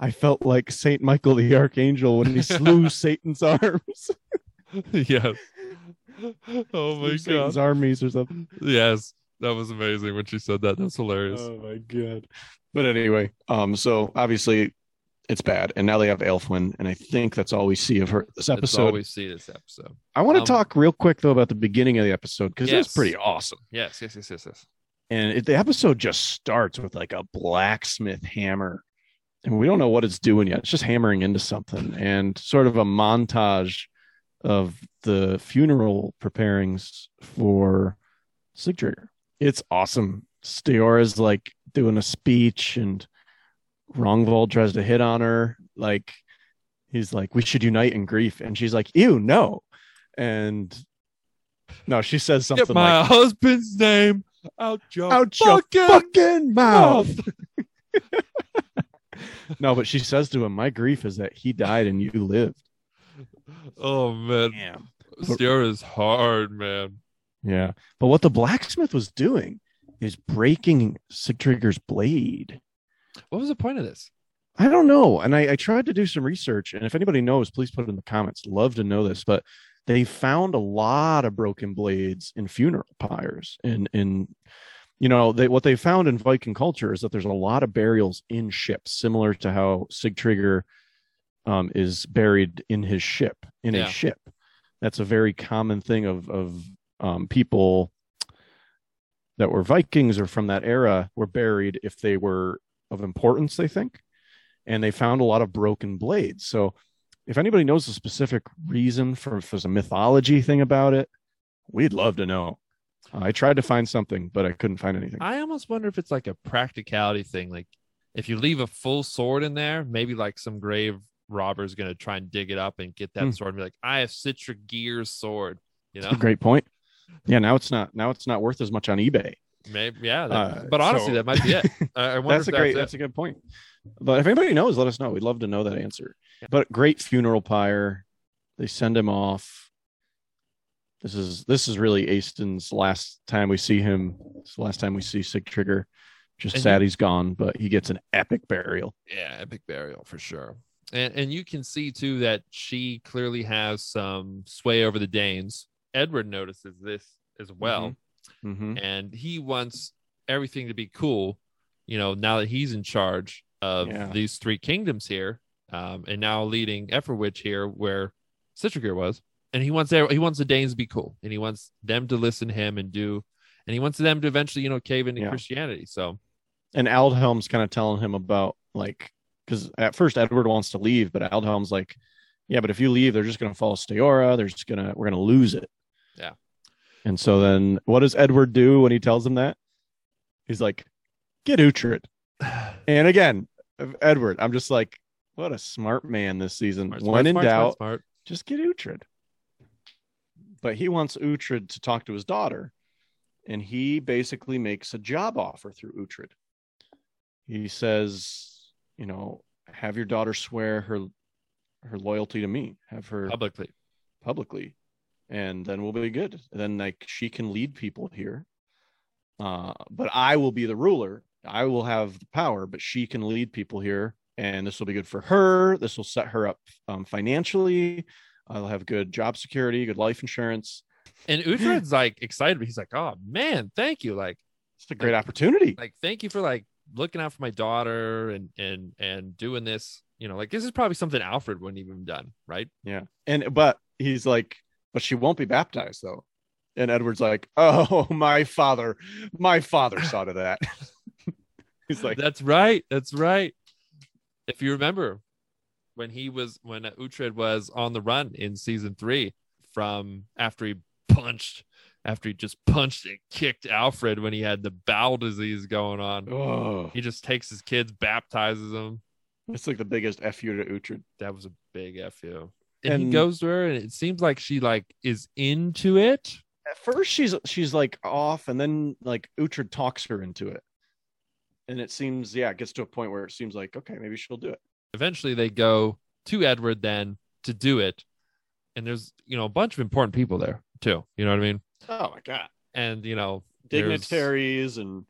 [SPEAKER 1] I felt like Saint Michael the Archangel when he slew Satan's arms,
[SPEAKER 2] yes. Oh my
[SPEAKER 1] Slew Satan's
[SPEAKER 2] god.
[SPEAKER 1] armies or something.
[SPEAKER 2] Yes. That was amazing when she said that. That's hilarious.
[SPEAKER 1] Oh my god! But anyway, um, so obviously it's bad, and now they have Elfwin, and I think that's all we see of her this
[SPEAKER 2] That's all
[SPEAKER 1] episode.
[SPEAKER 2] we see this episode.
[SPEAKER 1] I want to
[SPEAKER 2] um,
[SPEAKER 1] talk real quick though about the beginning of the episode because
[SPEAKER 2] Yes.
[SPEAKER 1] it's pretty awesome.
[SPEAKER 2] Yes, yes, yes, yes, yes.
[SPEAKER 1] and it, the episode just starts with like a blacksmith hammer and we don't know what it's doing yet it's just hammering into something and sort of a montage of the funeral preparings for Sigtryggr it's awesome Stiorra's like doing a speech and Rongvold tries to hit on her like he's like we should unite in grief and she's like ew no and no she says something
[SPEAKER 2] Get my
[SPEAKER 1] like
[SPEAKER 2] husband's name out your
[SPEAKER 1] out your
[SPEAKER 2] fucking
[SPEAKER 1] fucking mouth.
[SPEAKER 2] mouth.
[SPEAKER 1] no, but she says to him, "My grief is that he died and you lived."
[SPEAKER 2] Oh man,
[SPEAKER 1] Damn.
[SPEAKER 2] Steer is hard, man.
[SPEAKER 1] Yeah, but what the blacksmith was doing is breaking Sigtryggr's blade.
[SPEAKER 2] What was the point of this?
[SPEAKER 1] I don't know, and I, I tried to do some research, and if anybody knows, please put it in the comments. Love to know this, but they found a lot of broken blades in funeral pyres, and in you know they what they found in Viking culture is that there's a lot of burials in ships, similar to how Sigtrigger um, is buried in his ship in
[SPEAKER 2] Yeah.
[SPEAKER 1] a ship. That's a very common thing of of um, people that were Vikings or from that era were buried if they were of importance. They think, and they found a lot of broken blades. So, if anybody knows the specific reason for if there's a mythology thing about it, we'd love to know. I tried to find something, but I couldn't find anything.
[SPEAKER 2] I almost wonder if it's like a practicality thing. Like if you leave a full sword in there, maybe like some grave robber is gonna try and dig it up and get that
[SPEAKER 1] Hmm.
[SPEAKER 2] sword and be like, I have Citra Gear's sword. You know,
[SPEAKER 1] great point. Yeah, now it's not now it's not worth as much on eBay.
[SPEAKER 2] maybe yeah. that-
[SPEAKER 1] Uh,
[SPEAKER 2] but honestly,
[SPEAKER 1] so-
[SPEAKER 2] that might be it. I, I
[SPEAKER 1] that's a great
[SPEAKER 2] that's,
[SPEAKER 1] that's a good point. But if anybody knows, let us know. We'd love to know that answer. But great funeral pyre. They send him off. This is this is really Eysteinn's last time we see him. It's the last time we see Sigtryggr. Just
[SPEAKER 2] And
[SPEAKER 1] sad he's gone, but he gets an epic burial.
[SPEAKER 2] Yeah, epic burial for sure. And and you can see too that she clearly has some sway over the Danes. Edward notices this as well,
[SPEAKER 1] Mm-hmm.
[SPEAKER 2] and he wants everything to be cool. You know, now that he's in charge of
[SPEAKER 1] Yeah.
[SPEAKER 2] these three kingdoms here, um, and now leading Eoferwic here, where Sigtryggr was, and he wants he wants the Danes to be cool, and he wants them to listen to him and do, and he wants them to eventually, you know, cave into
[SPEAKER 1] Yeah.
[SPEAKER 2] Christianity. So
[SPEAKER 1] And Aldhelm's kind of telling him about like because at first Edward wants to leave, but Aldhelm's like, yeah, but if you leave, they're just gonna follow Stiorra. They're just gonna we're gonna lose it.
[SPEAKER 2] Yeah.
[SPEAKER 1] And so then what does Edward do when he tells him that? He's like, get Uhtred. And again, Edward, I'm just like, what a smart man this season.
[SPEAKER 2] Smart,
[SPEAKER 1] when
[SPEAKER 2] smart,
[SPEAKER 1] in
[SPEAKER 2] smart,
[SPEAKER 1] doubt, just get Uhtred. But he wants Uhtred to talk to his daughter, and he basically makes a job offer through Uhtred. He says, you know, have your daughter swear her her loyalty to me, have her
[SPEAKER 2] publicly.
[SPEAKER 1] publicly, and then we'll be good. then like she can lead people here. Uh, but I will be the ruler. I will have the power, but she can lead people here, and this will be good for her. This will set her up um, financially. I'll have good job security, good life insurance.
[SPEAKER 2] And Uhtred's like excited. He's like, "Oh man, thank you! Like,
[SPEAKER 1] It's a great opportunity.
[SPEAKER 2] like thank you for like looking out for my daughter and and and doing this. You know, like this is probably something Alfred wouldn't even have done, right?
[SPEAKER 1] Yeah. And but he's like, but she won't be baptized though. And Edward's like, oh, my father, my father saw to that. he's like,
[SPEAKER 2] That's right. That's right. If you remember when he was when Uhtred was on the run in season three, from after he punched, after he just punched and kicked Alfred when he had the bowel disease going on.
[SPEAKER 1] oh,
[SPEAKER 2] He just takes his kids, baptizes them.
[SPEAKER 1] it's like the biggest fu to Uhtred.
[SPEAKER 2] that was a big fu. And, he goes to her, and it seems like she like is into it.
[SPEAKER 1] At first, she's she's like off, and then like Uhtred talks her into it, and it seems yeah, it gets to a point where it seems like okay, maybe she'll do it.
[SPEAKER 2] Eventually, they go to Edward then to do it, and there's you know a bunch of important people there too. You know what I mean?
[SPEAKER 1] Oh my god,
[SPEAKER 2] And you know,
[SPEAKER 1] dignitaries and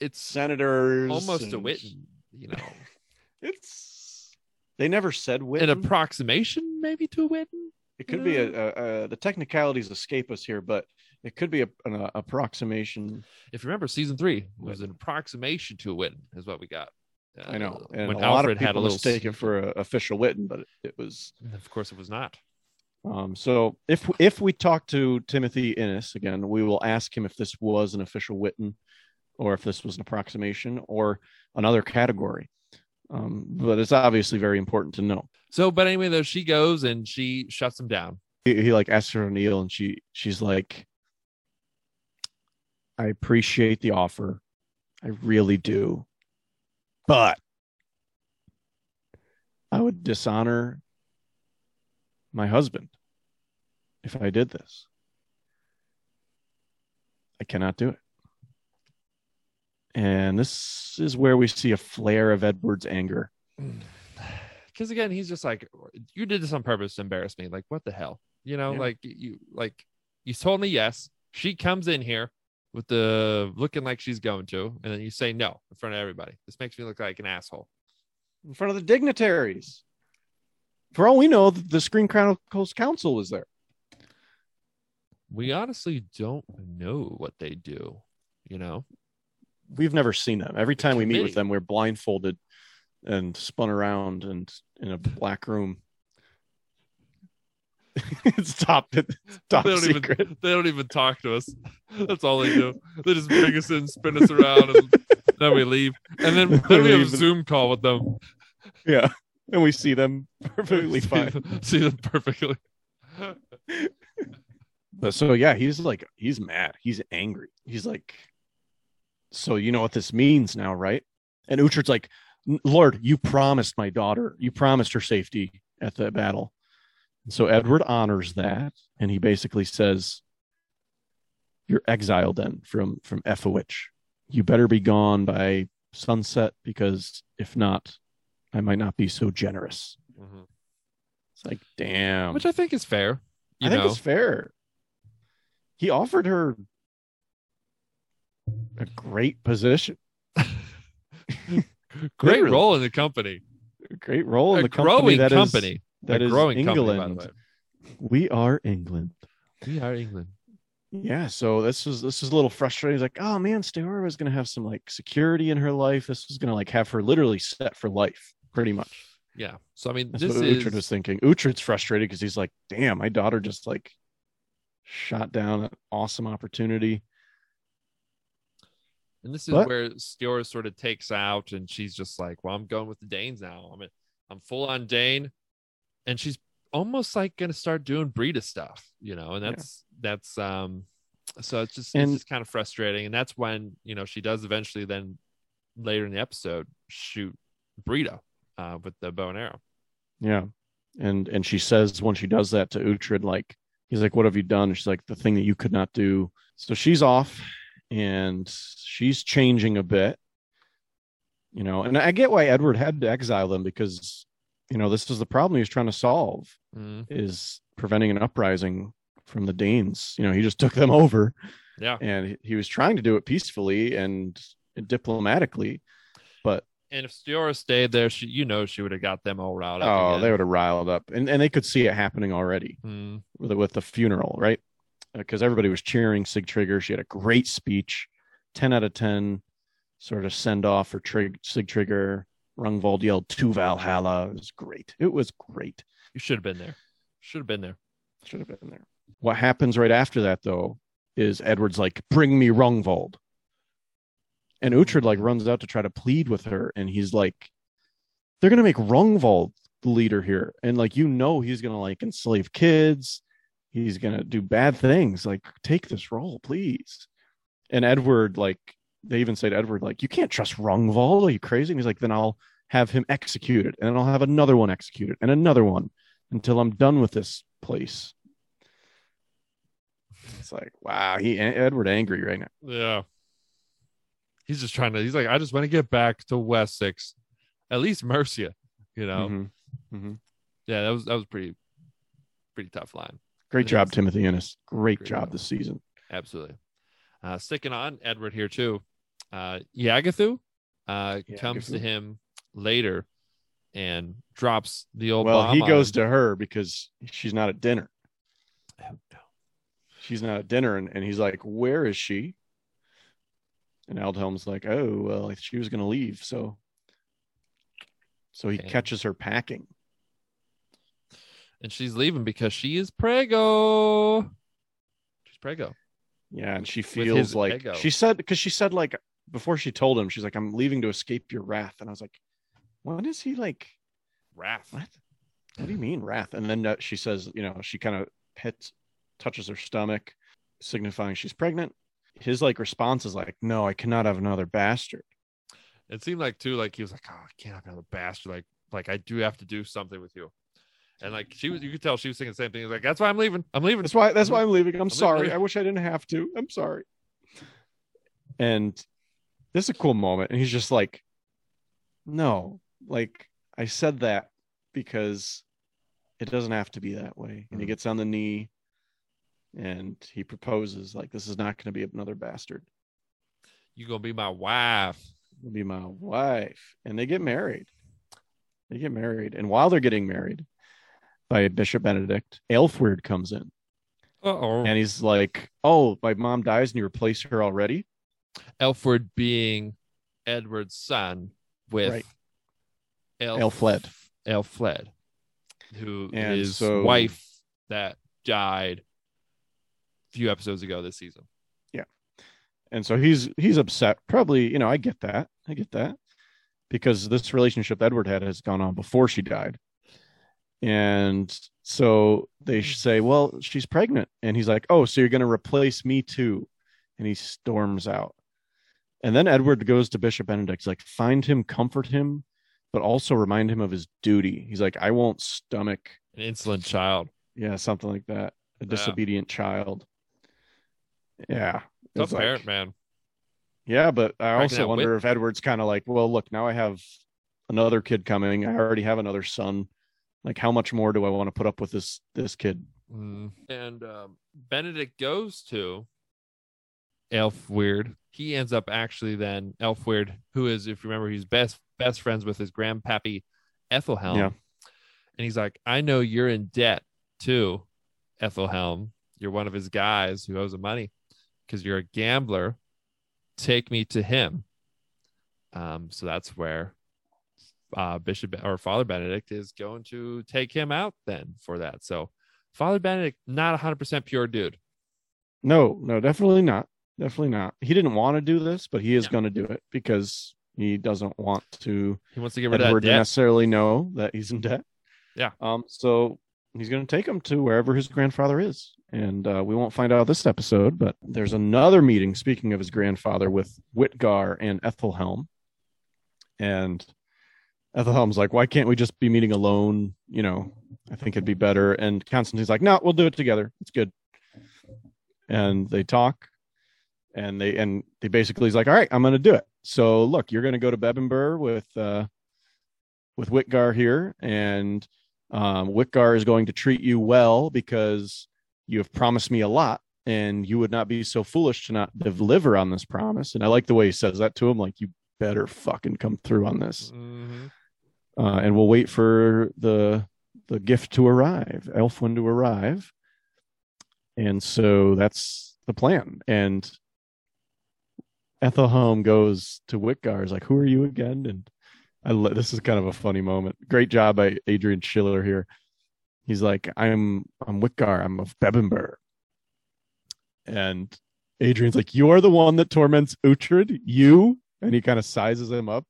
[SPEAKER 2] it's
[SPEAKER 1] senators,
[SPEAKER 2] almost a
[SPEAKER 1] and-
[SPEAKER 2] Witan. You know,
[SPEAKER 1] It's they never said Witan.
[SPEAKER 2] an approximation maybe to a Witan.
[SPEAKER 1] It could be a, a, a the technicalities escape us here, but it could be a, an uh, approximation.
[SPEAKER 2] If you remember, season three was an approximation to a Witan, is what we got.
[SPEAKER 1] I know,
[SPEAKER 2] Uh,
[SPEAKER 1] and
[SPEAKER 2] when
[SPEAKER 1] a lot of people
[SPEAKER 2] had a little
[SPEAKER 1] mistake it for an official Witan, but it, it was.
[SPEAKER 2] Of course, it was not.
[SPEAKER 1] Um, so if if we talk to Timothy Innes again, we will ask him if this was an official Witan, or if this was an approximation, or another category. Um, but it's obviously very important to know.
[SPEAKER 2] So, but anyway, though, she goes and she shuts him down.
[SPEAKER 1] he, he like asks her to kneel and she she's like i appreciate the offer i really do but i would dishonor my husband if i did this i cannot do it and this is where we see a flare of edward's anger.
[SPEAKER 2] Because again he's just like you did this on purpose to embarrass me. Like what the hell? You know
[SPEAKER 1] Yeah.
[SPEAKER 2] like you like you told me yes. She comes in here with the looking like she's going to and then you say no in front of everybody. This makes me look like an asshole.
[SPEAKER 1] In front of the dignitaries. For all we know the the screen chronicles council was there.
[SPEAKER 2] We honestly don't know what they do you know
[SPEAKER 1] we've never seen them. Every time we meet with them, we're blindfolded and spun around and in a black room. it's top it's top
[SPEAKER 2] they don't
[SPEAKER 1] secret.
[SPEAKER 2] even they don't even talk to us that's all they do they just bring us in spin us around and then we leave and then, then we have a zoom call with them
[SPEAKER 1] Yeah. And we see them perfectly
[SPEAKER 2] see,
[SPEAKER 1] fine.
[SPEAKER 2] them, see them perfectly
[SPEAKER 1] But so yeah, he's like he's mad. He's angry. He's like, so you know what this means now, right? And Uhtred's like, Lord, you promised my daughter, you promised her safety at the battle. And so Edward honors that, and he basically says, You're exiled then from from Eoferwic. You better be gone by sunset, because if not, I might not be so generous. Mm-hmm. It's like, damn.
[SPEAKER 2] which i think is fair you
[SPEAKER 1] I think it's fair. he offered her a great position,
[SPEAKER 2] Great role in the company.
[SPEAKER 1] great role in the company
[SPEAKER 2] growing
[SPEAKER 1] that is-
[SPEAKER 2] company.
[SPEAKER 1] that
[SPEAKER 2] a
[SPEAKER 1] is
[SPEAKER 2] growing
[SPEAKER 1] England.
[SPEAKER 2] company, by the way.
[SPEAKER 1] We are England.
[SPEAKER 2] We are England.
[SPEAKER 1] Yeah, so this is this is a little frustrating. He's like, oh man, Stiorra was gonna have some like security in her life. This was gonna like have her literally set for life, pretty much.
[SPEAKER 2] Yeah. So I mean,
[SPEAKER 1] That's
[SPEAKER 2] this
[SPEAKER 1] what
[SPEAKER 2] is
[SPEAKER 1] Uhtred was thinking. Uhtred's frustrated because he's like, damn, my daughter just like shot down an awesome opportunity.
[SPEAKER 2] And this is
[SPEAKER 1] But-
[SPEAKER 2] where Stiorra sort of takes out, and she's just like, "Well, I'm going with the Danes now. I'm I'm full on Dane," and she's almost like going to start doing Brida stuff, you know. And
[SPEAKER 1] Yeah.
[SPEAKER 2] that's that's um, so it's just
[SPEAKER 1] And-
[SPEAKER 2] it's just kind of frustrating, and that's when you know she does eventually then later in the episode shoot Brida uh, with the bow and arrow.
[SPEAKER 1] Yeah. And and she says when she does that to Uhtred, like he's like, What have you done? She's like, the thing that you could not do. So she's off and she's changing a bit. You know, and I get why Edward had to exile them because, you know, this is the problem he was trying to solve
[SPEAKER 2] Mm,
[SPEAKER 1] is preventing an uprising from the Danes. You know, he just took them over
[SPEAKER 2] yeah,
[SPEAKER 1] and he- he was trying to do it peacefully and diplomatically. But
[SPEAKER 2] and if Stiorra stayed there, she you know she would have got them all riled up.
[SPEAKER 1] oh,
[SPEAKER 2] again.
[SPEAKER 1] they would have riled up and, and they could see it happening already.
[SPEAKER 2] Mm,
[SPEAKER 1] with with the funeral, right? Uh, because everybody was cheering Sigtryggr. She had a great speech, ten out of ten, sort of send off for Trig, Sigtryggr. Rungvold yelled to Valhalla. It was great. It was great.
[SPEAKER 2] you should have been there. Should have been there.
[SPEAKER 1] Should have been there. What happens right after that, though, is Edward's like, "Bring me Rungvold," and Uhtred like runs out to try to plead with her, and he's like, "They're gonna make Rungvold the leader here, and like you know he's gonna like enslave kids, he's gonna do bad things. Like take this role, please." And Edward like they even say to Edward like, "You can't trust Rungvold. Are you crazy?" And he's like, "Then I'll have him executed, and then I'll have another one executed, and another one." until I'm done with this place. It's like, wow, he Edward angry right now.
[SPEAKER 2] Yeah. He's just trying to, he's like, I just want to get back to Wessex, at least Mercia, you know?
[SPEAKER 1] Mhm. Mhm.
[SPEAKER 2] Yeah, that was, that was pretty, pretty tough line.
[SPEAKER 1] Great job. Timothy Innes. Great,
[SPEAKER 2] Great
[SPEAKER 1] job
[SPEAKER 2] job.
[SPEAKER 1] this season.
[SPEAKER 2] Absolutely. Uh, sticking on Edward here too. Uh, Eadgifu uh, comes to him later and drops the old
[SPEAKER 1] Well, he goes to her because she's not at dinner.
[SPEAKER 2] Oh, no.
[SPEAKER 1] She's not at dinner, and, and he's like, "Where is she?" And Aldhelm's like, "Oh, well, she was going to leave, so." So he
[SPEAKER 2] Damn.
[SPEAKER 1] catches her packing.
[SPEAKER 2] And she's leaving because she is prego. She's prego.
[SPEAKER 1] Yeah, and she feels like she said because she said like before she told him, she's like, "I'm leaving to escape your wrath," and I was like, "When is he like?
[SPEAKER 2] Wrath.
[SPEAKER 1] What? What do you mean wrath?" And then uh, she says, you know, she kind of pets, touches her stomach, signifying she's pregnant. His like response is like, "No, I cannot have another bastard."
[SPEAKER 2] It seemed like too, like he was like, "Oh, I can't have another bastard." Like, like I do have to do something with you, and like she was, you could tell she was thinking the same thing. He's like, "That's why I'm leaving. I'm leaving."
[SPEAKER 1] That's why. That's why I'm leaving. I'm
[SPEAKER 2] I'm
[SPEAKER 1] sorry.
[SPEAKER 2] leaving.
[SPEAKER 1] I wish I didn't have to. I'm sorry. And this is a cool moment. And he's just like, "No, like I said that because it doesn't have to be that way." And he
[SPEAKER 2] Mhm.
[SPEAKER 1] gets on the knee, and he proposes, "Like this is not going to be another bastard.
[SPEAKER 2] You gonna be my wife?
[SPEAKER 1] You'll be my wife." And they get married. They get married, and while they're getting married, by Bishop Benedict, Aelfweard comes in.
[SPEAKER 2] Uh oh.
[SPEAKER 1] and he's like, "Oh, my mom dies, and you replace her already."
[SPEAKER 2] Aelfweard being Edward's son with
[SPEAKER 1] Right.
[SPEAKER 2] Elf,
[SPEAKER 1] Aelflaed.
[SPEAKER 2] Aelflaed, who
[SPEAKER 1] And
[SPEAKER 2] is
[SPEAKER 1] so-
[SPEAKER 2] wife that died a few episodes ago this season. Yeah.
[SPEAKER 1] And so he's he's upset. Probably, you know, I get that. I get that because this relationship Edward had has gone on before she died, and so they hmm. say, "Well, she's pregnant," and he's like, "Oh, so you're going to replace me too?" And he storms out. And then Edward goes to Bishop Benedict, he's like, "Find him, comfort him." But also remind him of his duty. He's like, I won't stomach
[SPEAKER 2] An insolent child.
[SPEAKER 1] Yeah, something like that. A disobedient child. Yeah.
[SPEAKER 2] Tough
[SPEAKER 1] It's like-
[SPEAKER 2] parent, man.
[SPEAKER 1] Yeah, but I
[SPEAKER 2] Cracking
[SPEAKER 1] also wonder
[SPEAKER 2] whip.
[SPEAKER 1] if Edward's kind of like, well, look, now I have another kid coming. I already have another son. Like, how much more do I want to put up with this this kid?
[SPEAKER 2] Mm. And um, Benedict goes to Aelfweard. He ends up actually then Aelfweard, who is, if you remember, he's best best friends with his grandpappy Ethelhelm.
[SPEAKER 1] Yeah.
[SPEAKER 2] And he's like, I know you're in debt too, Ethelhelm. You're one of his guys who owes him money because you're a gambler. Take me to him. Um, so that's where uh, Bishop or Father Benedict is going to take him out then for that. So Father Benedict, not 100% pure dude.
[SPEAKER 1] No, no, definitely not. Definitely not. He didn't want to do this, but he is
[SPEAKER 2] Yeah.
[SPEAKER 1] going to do it because he doesn't want to
[SPEAKER 2] He wants to get rid of
[SPEAKER 1] Edward
[SPEAKER 2] debt.
[SPEAKER 1] necessarily know that he's in debt.
[SPEAKER 2] Yeah.
[SPEAKER 1] Um. So he's going to take him to wherever his grandfather is, and uh, we won't find out this episode. But there's another meeting. Speaking of his grandfather, with Wihtgar and Ethelhelm, and Ethelhelm's like, "Why can't we just be meeting alone? You know, I think it'd be better." And Constantine's like, "No, we'll do it together. It's good." And they talk, and they and they basically is like, "All right, I'm to do it." So look, you're to go to Bebbanburg with uh, with Wihtgar here, and um, is going to treat you well because you have promised me a lot, and you would not be so foolish to not deliver on this promise. And I like the way he says that to him, like you better fucking come through on this.
[SPEAKER 2] Mhm.
[SPEAKER 1] Uh, and we'll wait for the the gift to arrive, Elfwin to arrive, and so that's the plan. And Ethelhelm goes to Wihtgar, is like, "Who are you again?" And I lo- this is kind of a funny moment. Great job by Adrian Schiller here. He's like, "I'm I'm Wihtgar. I'm of Bebbanburg," and Adrian's like, "You are the one that torments Uhtred. You." And he kind of sizes him up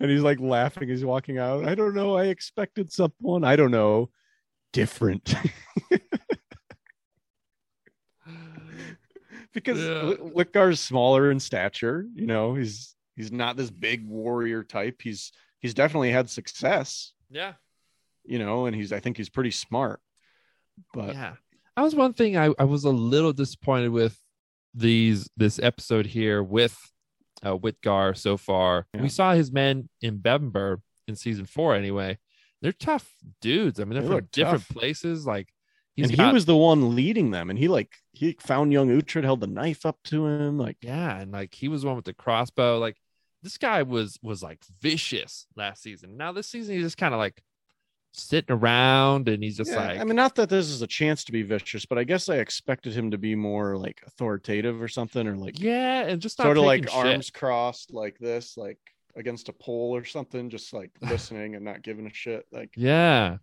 [SPEAKER 1] and he's like laughing as he's walking out. I don't know. I expected someone. I don't know. Different. because
[SPEAKER 2] Yeah.
[SPEAKER 1] Wh- smaller in stature. You know, he's he's not this big warrior type. He's he's definitely had success.
[SPEAKER 2] Yeah.
[SPEAKER 1] You know, and he's I think he's pretty smart. But
[SPEAKER 2] yeah. That was one thing I, I was a little disappointed with these this episode here with uh, Wihtgar so far.
[SPEAKER 1] Yeah.
[SPEAKER 2] We saw his men in Bebbanburg in season four anyway. They're tough dudes. I mean, they're
[SPEAKER 1] They
[SPEAKER 2] from different
[SPEAKER 1] tough.
[SPEAKER 2] places. Like he's
[SPEAKER 1] and
[SPEAKER 2] got-
[SPEAKER 1] he was the one leading them, and he like he found young Uhtred, held the knife up to him, like
[SPEAKER 2] yeah, and like he was the one with the crossbow. Like this guy was was like vicious last season. Now this season he's just kind of like sitting around and he's just
[SPEAKER 1] Yeah,
[SPEAKER 2] like
[SPEAKER 1] I mean, not that this is a chance to be vicious, but I guess I expected him to be more like authoritative or something, or like
[SPEAKER 2] yeah, and just
[SPEAKER 1] sort of like
[SPEAKER 2] shit.
[SPEAKER 1] arms crossed like this, like against a pole or something, just like listening and not giving a shit. Like,
[SPEAKER 2] Yeah.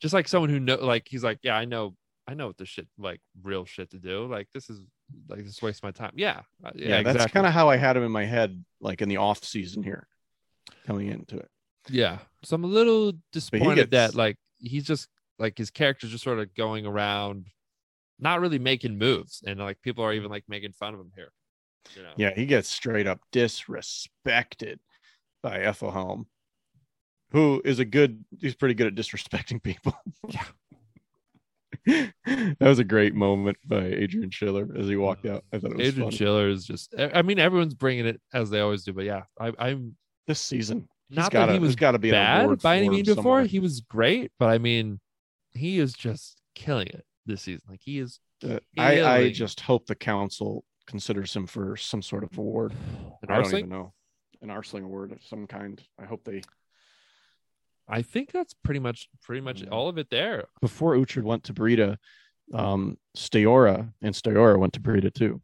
[SPEAKER 2] Just like someone who know like he's like, Yeah, I know I know what this shit like real shit to do. Like this is like this waste my time. Yeah. uh, Yeah,
[SPEAKER 1] yeah, that's kind of how I had him in my head, like in the off season here, coming into it.
[SPEAKER 2] Yeah. So I'm a little disappointed
[SPEAKER 1] gets-
[SPEAKER 2] that like he's just like his character's just sort of going around not really making moves. And like people are even like making fun of him here. You know?
[SPEAKER 1] Yeah, he gets straight up disrespected by Ethelhelm, who is a good. He's pretty good at disrespecting people.
[SPEAKER 2] Yeah.
[SPEAKER 1] that was a great moment by Adrian Schiller as he walked out. I thought it was
[SPEAKER 2] Adrian
[SPEAKER 1] funny.
[SPEAKER 2] Schiller is just I I mean everyone's bringing it as they always do, but yeah, I, I'm
[SPEAKER 1] this season. He's
[SPEAKER 2] not
[SPEAKER 1] gotta,
[SPEAKER 2] that he was
[SPEAKER 1] got to be
[SPEAKER 2] bad by any means before. He was great, but I mean, he is just killing it this season. Like he is
[SPEAKER 1] Uh, I, I just hope the council considers him for some sort of award.
[SPEAKER 2] an
[SPEAKER 1] I don't even know. An Arsling award of some kind. I hope they.
[SPEAKER 2] I think that's pretty much pretty much
[SPEAKER 1] Yeah.
[SPEAKER 2] all of it there.
[SPEAKER 1] Before Uhtred went to Brida, um, Stiorra and Stiorra went to Brida too.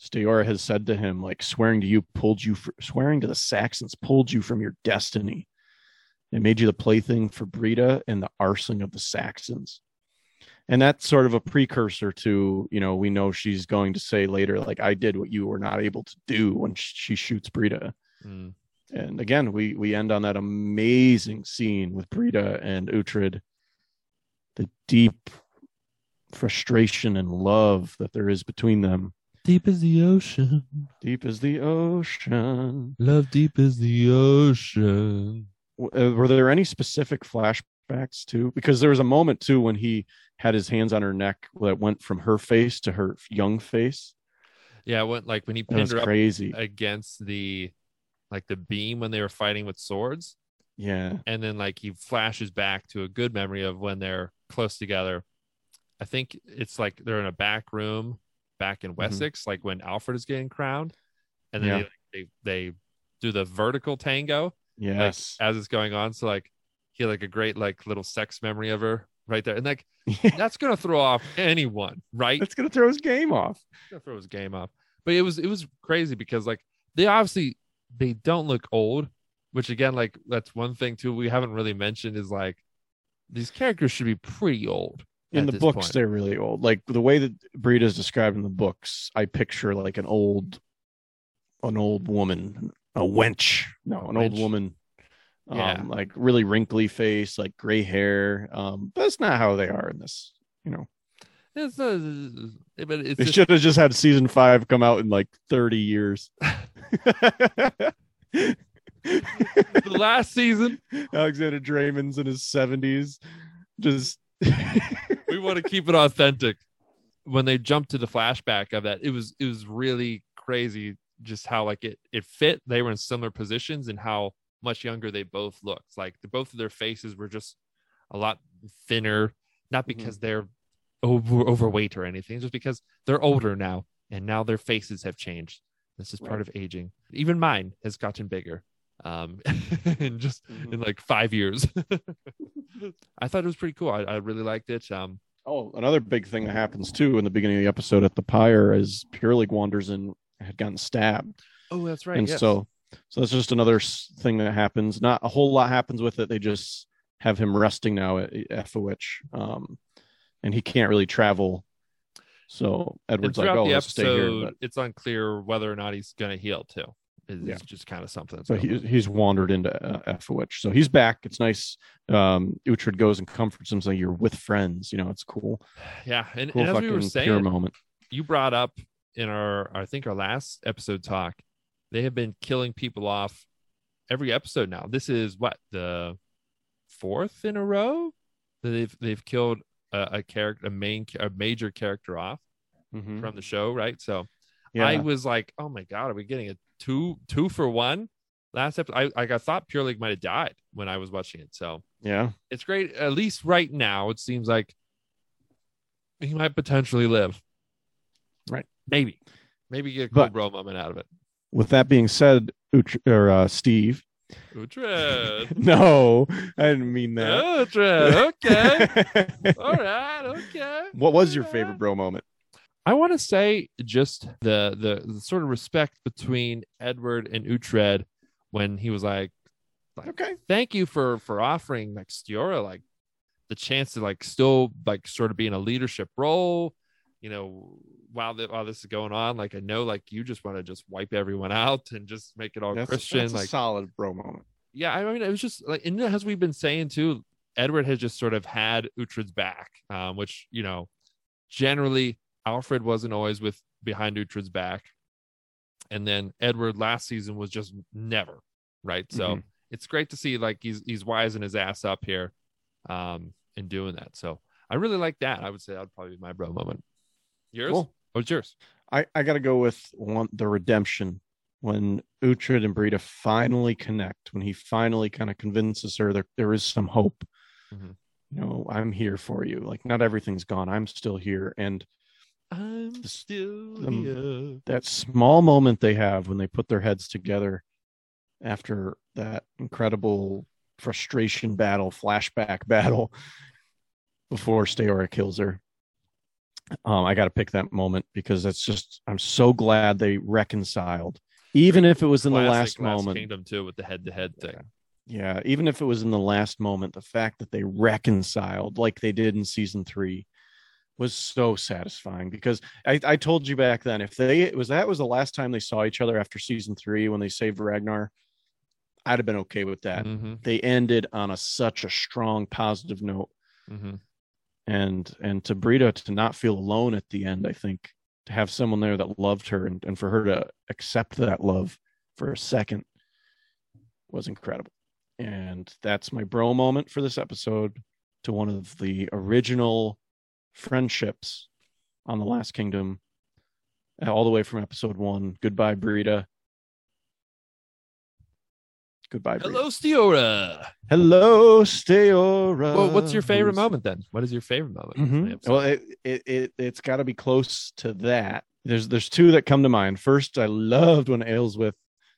[SPEAKER 1] Stiorra has said to him, like, swearing to you pulled you, for, swearing to the Saxons pulled you from your destiny. It made you the plaything for Brida and the Arsling of the Saxons. And that's sort of a precursor to, you know, we know she's going to say later, like, I did what you were not able to do when she shoots Brida.
[SPEAKER 2] Mm.
[SPEAKER 1] And again, we we end on that amazing scene with Brida and Uhtred, the deep frustration and love that there is between them.
[SPEAKER 2] Deep as the ocean,
[SPEAKER 1] Deep as the ocean.
[SPEAKER 2] love deep as the ocean.
[SPEAKER 1] Uh, Were there any specific flashbacks too? Because there was a moment too when he had his hands on her neck that went from her face to her young face.
[SPEAKER 2] Yeah, it went like when he
[SPEAKER 1] That
[SPEAKER 2] pinned
[SPEAKER 1] was
[SPEAKER 2] her up
[SPEAKER 1] crazy.
[SPEAKER 2] against the like the beam when they were fighting with swords,
[SPEAKER 1] Yeah.
[SPEAKER 2] and then like he flashes back to a good memory of when they're close together, I think it's like they're in a back room back in Wessex, like when Alfred is getting crowned, and then
[SPEAKER 1] Mm-hmm. Yeah.
[SPEAKER 2] they, they they do the vertical tango like,
[SPEAKER 1] Yes.
[SPEAKER 2] as it's going on. So like he had like a great like little sex memory of her right there, and like that's gonna throw off anyone, right?
[SPEAKER 1] That's gonna throw his game off.
[SPEAKER 2] gonna throw his game off. But it was it was crazy because like they obviously they don't look old, which again like that's one thing too we haven't really mentioned is like these characters should be pretty old
[SPEAKER 1] In the books,
[SPEAKER 2] point.
[SPEAKER 1] they're really old. Like the way that Brida is described in the books, I picture like an old, an old woman, a wench. No, an old
[SPEAKER 2] wench.
[SPEAKER 1] woman. Um,
[SPEAKER 2] Yeah.
[SPEAKER 1] like really wrinkly face, like gray hair. Um, but that's not how they are in this. You know,
[SPEAKER 2] It's uh, but it's
[SPEAKER 1] they
[SPEAKER 2] just,
[SPEAKER 1] should have just had season five come out in like thirty years.
[SPEAKER 2] the last season
[SPEAKER 1] Alexander Dreymon's in his seventies, just
[SPEAKER 2] we want to keep it authentic. When they jumped to the flashback of that, it was it was really crazy just how like it it fit. They were in similar positions and how much younger they both looked. Like the, both of their faces were just a lot thinner, not mm-hmm. because they're over overweight or anything, just because they're older now and now their faces have changed. This is part of aging. Even mine has gotten bigger. Um in just in like five years. I thought it was pretty cool. I, I really liked it. Um
[SPEAKER 1] Oh, another big thing that happens too in the beginning of the episode at the pyre is Pyrlig wanders in had gotten stabbed,
[SPEAKER 2] Oh, that's right.
[SPEAKER 1] and
[SPEAKER 2] yes.
[SPEAKER 1] so so that's just another thing that happens. Not a whole lot happens with it. They just have him resting now at Eoferwic, um, and he can't really travel. So Edward's like, "Oh,
[SPEAKER 2] the
[SPEAKER 1] let's stay here,"
[SPEAKER 2] episode,
[SPEAKER 1] but,
[SPEAKER 2] it's unclear whether or not he's going to heal too. It's
[SPEAKER 1] Yeah.
[SPEAKER 2] just kind of something. That's
[SPEAKER 1] but
[SPEAKER 2] going
[SPEAKER 1] he, he's wandered into uh, so he's back. It's nice. Um, Uhtred goes and comforts him, So "You're with friends." You know, it's cool.
[SPEAKER 2] yeah, and,
[SPEAKER 1] Cool
[SPEAKER 2] and as we were saying,
[SPEAKER 1] moment.
[SPEAKER 2] you brought up in our, I think our last episode talk, they have been killing people off every episode now. This is what the fourth in a row that they've they've killed a, a character, a main, a major character off
[SPEAKER 1] Mhm.
[SPEAKER 2] from the show, right? So
[SPEAKER 1] Yeah.
[SPEAKER 2] I was like, oh my god, are we getting a two two for one? Last episode, I like I thought Pyrlig might have died when I was watching it. So
[SPEAKER 1] yeah.
[SPEAKER 2] it's great. At least right now, it seems like he might potentially live.
[SPEAKER 1] Right.
[SPEAKER 2] Maybe, maybe get a cool
[SPEAKER 1] But-
[SPEAKER 2] bro moment out of it.
[SPEAKER 1] With that being said, Ut- or uh, Steve,
[SPEAKER 2] Uhtred.
[SPEAKER 1] no, I didn't mean that.
[SPEAKER 2] Uhtred. Okay. All right. Okay.
[SPEAKER 1] what was your favorite bro moment?
[SPEAKER 2] I want to say just the, the the sort of respect between Edward and Uhtred when he was like,
[SPEAKER 1] Okay.
[SPEAKER 2] thank you for for offering like Stiorra like the chance to like still like sort of be in a leadership role. You know, while the, while this is going on, like I know like you just want to just wipe everyone out and just make it all
[SPEAKER 1] That's,
[SPEAKER 2] Christian.
[SPEAKER 1] that's a
[SPEAKER 2] like
[SPEAKER 1] solid bro moment.
[SPEAKER 2] yeah, I mean it was just like and as we've been saying too, Edward has just sort of had Uhtred's back, um, which you know generally Alfred wasn't always with behind Uhtred's back, and then Edward last season was just never right. So
[SPEAKER 1] Mhm.
[SPEAKER 2] it's great to see like he's he's wising his ass up here, um, and doing that. So I really like that. I would say that would probably be my bro moment. Yours?
[SPEAKER 1] Cool.
[SPEAKER 2] What's yours?
[SPEAKER 1] I, I got to go with one the redemption when Uhtred and Brida finally connect. When he finally kind of convinces her there there is some hope.
[SPEAKER 2] Mhm.
[SPEAKER 1] You know, I'm here for you. Like not everything's gone. I'm still here. And
[SPEAKER 2] I'm still
[SPEAKER 1] um,
[SPEAKER 2] here.
[SPEAKER 1] that small moment they have when they put their heads together after that incredible frustration battle, flashback battle before Stiorra kills her. Um, I got to pick that moment because that's just, I'm so glad they reconciled. Even if it was in the last
[SPEAKER 2] Last
[SPEAKER 1] moment.
[SPEAKER 2] Kingdom too with the head to head thing.
[SPEAKER 1] Yeah. Even if it was in the last moment, the fact that they reconciled like they did in season three was so satisfying because I, I told you back then if they it was that was the last time they saw each other after season three when they saved Ragnar, I'd have been okay with that.
[SPEAKER 2] Mm-hmm,
[SPEAKER 1] They ended on a such a strong positive note,
[SPEAKER 2] mm-hmm.
[SPEAKER 1] and and to Brida to not feel alone at the end, I think to have someone there that loved her and, and for her to accept that love for a second was incredible. And that's my bro moment for this episode to one of the original friendships on the Last Kingdom, uh, all the way from episode one. Goodbye, Brida. Goodbye.
[SPEAKER 2] Hello, Stiorra.
[SPEAKER 1] Hello, Stiorra.
[SPEAKER 2] Well, what's your favorite
[SPEAKER 1] Who's-
[SPEAKER 2] moment then? What is your favorite moment?
[SPEAKER 1] Mhm. Well, it it, it it's got to be close to that. There's there's two that come to mind. First, I loved when Aelswith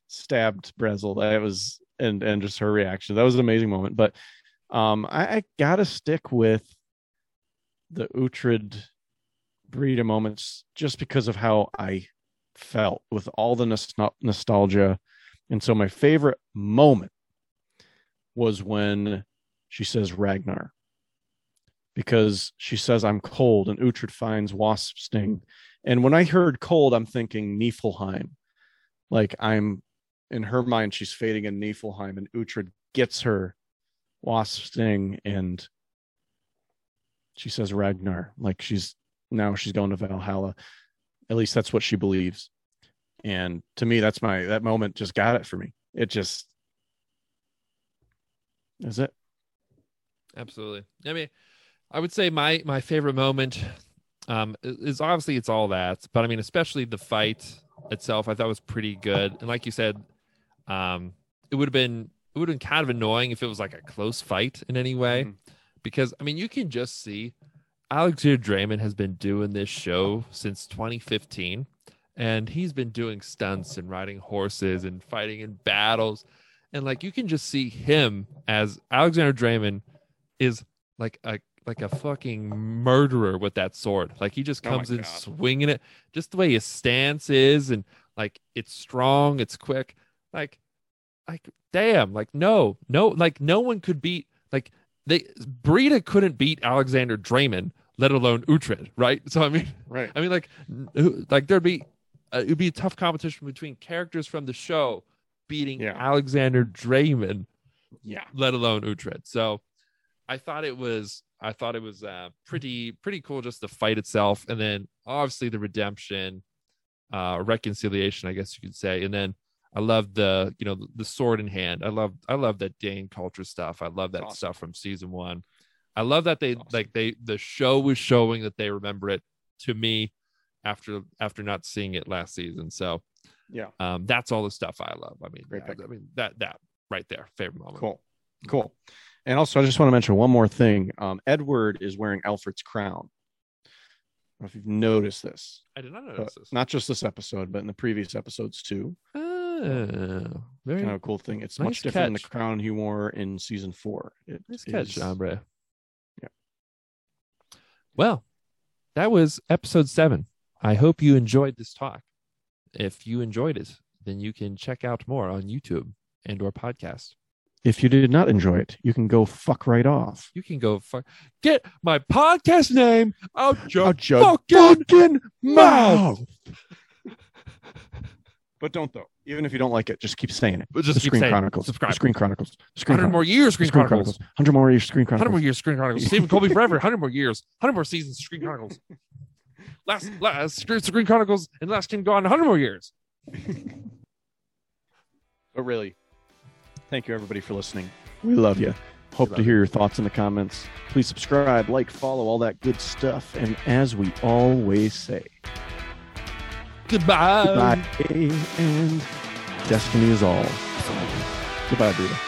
[SPEAKER 1] stabbed Brezel. That was and and just her reaction. That was an amazing moment. But um, I, I gotta stick with the Uhtred Brida moments just because of how I felt with all the nos- nostalgia. And so my favorite moment was when she says Ragnar because she says I'm cold and Uhtred finds wasp sting. And when I heard cold, I'm thinking Niflheim. Like I'm in her mind, she's fading in Niflheim, and Uhtred gets her wasp sting, and she says Ragnar. Like she's now she's going to Valhalla. At least that's what she believes. And to me, that's my that moment just got it for me. It just is it.
[SPEAKER 2] Absolutely. I mean, I would say my my favorite moment um is obviously it's all that, but I mean especially the fight itself I thought was pretty good. And like you said, um it would have been it would have been kind of annoying if it was like a close fight in any way
[SPEAKER 1] Mhm.
[SPEAKER 2] Because I mean you can just see Alexander Dreymon has been doing this show since 2015 and he's been doing stunts and riding horses and fighting in battles and like you can just see him as Alexander Dreymon is like a like a fucking murderer with that sword. Like he just
[SPEAKER 1] Oh
[SPEAKER 2] comes in
[SPEAKER 1] God.
[SPEAKER 2] swinging it. Just the way his stance is, and like it's strong, it's quick. Like, like damn, like no, no, like no one could beat. Like they Brida couldn't beat Alexander Dreymon, let alone Uhtred, right? So I mean,
[SPEAKER 1] Right.
[SPEAKER 2] I mean, like, like there'd be uh, it'd be a tough competition between characters from the show beating
[SPEAKER 1] Yeah.
[SPEAKER 2] Alexander Dreymon
[SPEAKER 1] Yeah.
[SPEAKER 2] let alone Uhtred. So I thought it was I thought it was uh, pretty pretty cool just the fight itself, and then obviously the redemption, uh, reconciliation, I guess you could say, and then I love the you know the sword in hand. I love I love that Dane culture stuff. I love that
[SPEAKER 1] Awesome.
[SPEAKER 2] stuff from season one. I love that they
[SPEAKER 1] Awesome.
[SPEAKER 2] like they the show was showing that they remember it to me after after not seeing it last season. So
[SPEAKER 1] Yeah.
[SPEAKER 2] um, that's all the stuff I love. I mean, yeah. I mean that that right there, favorite moment.
[SPEAKER 1] Cool. Cool. And also, I just want to mention one more thing. Um, Edward is wearing Alfred's crown. I don't know if you've noticed this,
[SPEAKER 2] I did not
[SPEAKER 1] but
[SPEAKER 2] notice this.
[SPEAKER 1] not just this episode, but in the previous episodes too.
[SPEAKER 2] Oh, very
[SPEAKER 1] Kind of a cool thing. It's
[SPEAKER 2] Nice
[SPEAKER 1] much different than the crown he wore in season four. It
[SPEAKER 2] nice catch,
[SPEAKER 1] is-
[SPEAKER 2] Ombre.
[SPEAKER 1] Yeah.
[SPEAKER 2] Well, that was episode seven. I hope you enjoyed this talk. If you enjoyed it, then you can check out more on YouTube and or podcast.
[SPEAKER 1] If you did not enjoy it, you can go fuck right off.
[SPEAKER 2] You can go fuck get my podcast name out your
[SPEAKER 1] Out your
[SPEAKER 2] fucking
[SPEAKER 1] fucking
[SPEAKER 2] mouth.
[SPEAKER 1] But don't though. Even if you don't like it, just keep saying it.
[SPEAKER 2] But just
[SPEAKER 1] the
[SPEAKER 2] keep
[SPEAKER 1] Screen
[SPEAKER 2] saying.
[SPEAKER 1] Chronicles.
[SPEAKER 2] Subscribe.
[SPEAKER 1] Screen Chronicles. Screen
[SPEAKER 2] 100 more years, Screen,
[SPEAKER 1] Screen
[SPEAKER 2] Chronicles.
[SPEAKER 1] Chronicles. Hundred more years. Screen Chronicles.
[SPEAKER 2] 100 more years, Screen Chronicles. Stephen Colby forever. 100 more years. 100 more seasons, Screen Chronicles. Last, last uh, Screen Chronicles and Last King go on 100 more years.
[SPEAKER 1] But really, thank you everybody for listening. We love you. Hope
[SPEAKER 2] love
[SPEAKER 1] to hear your thoughts in the comments. Please subscribe, like, follow, all that good stuff. And as we always say,
[SPEAKER 2] Goodbye.
[SPEAKER 1] goodbye and destiny is all. Goodbye, Buddha.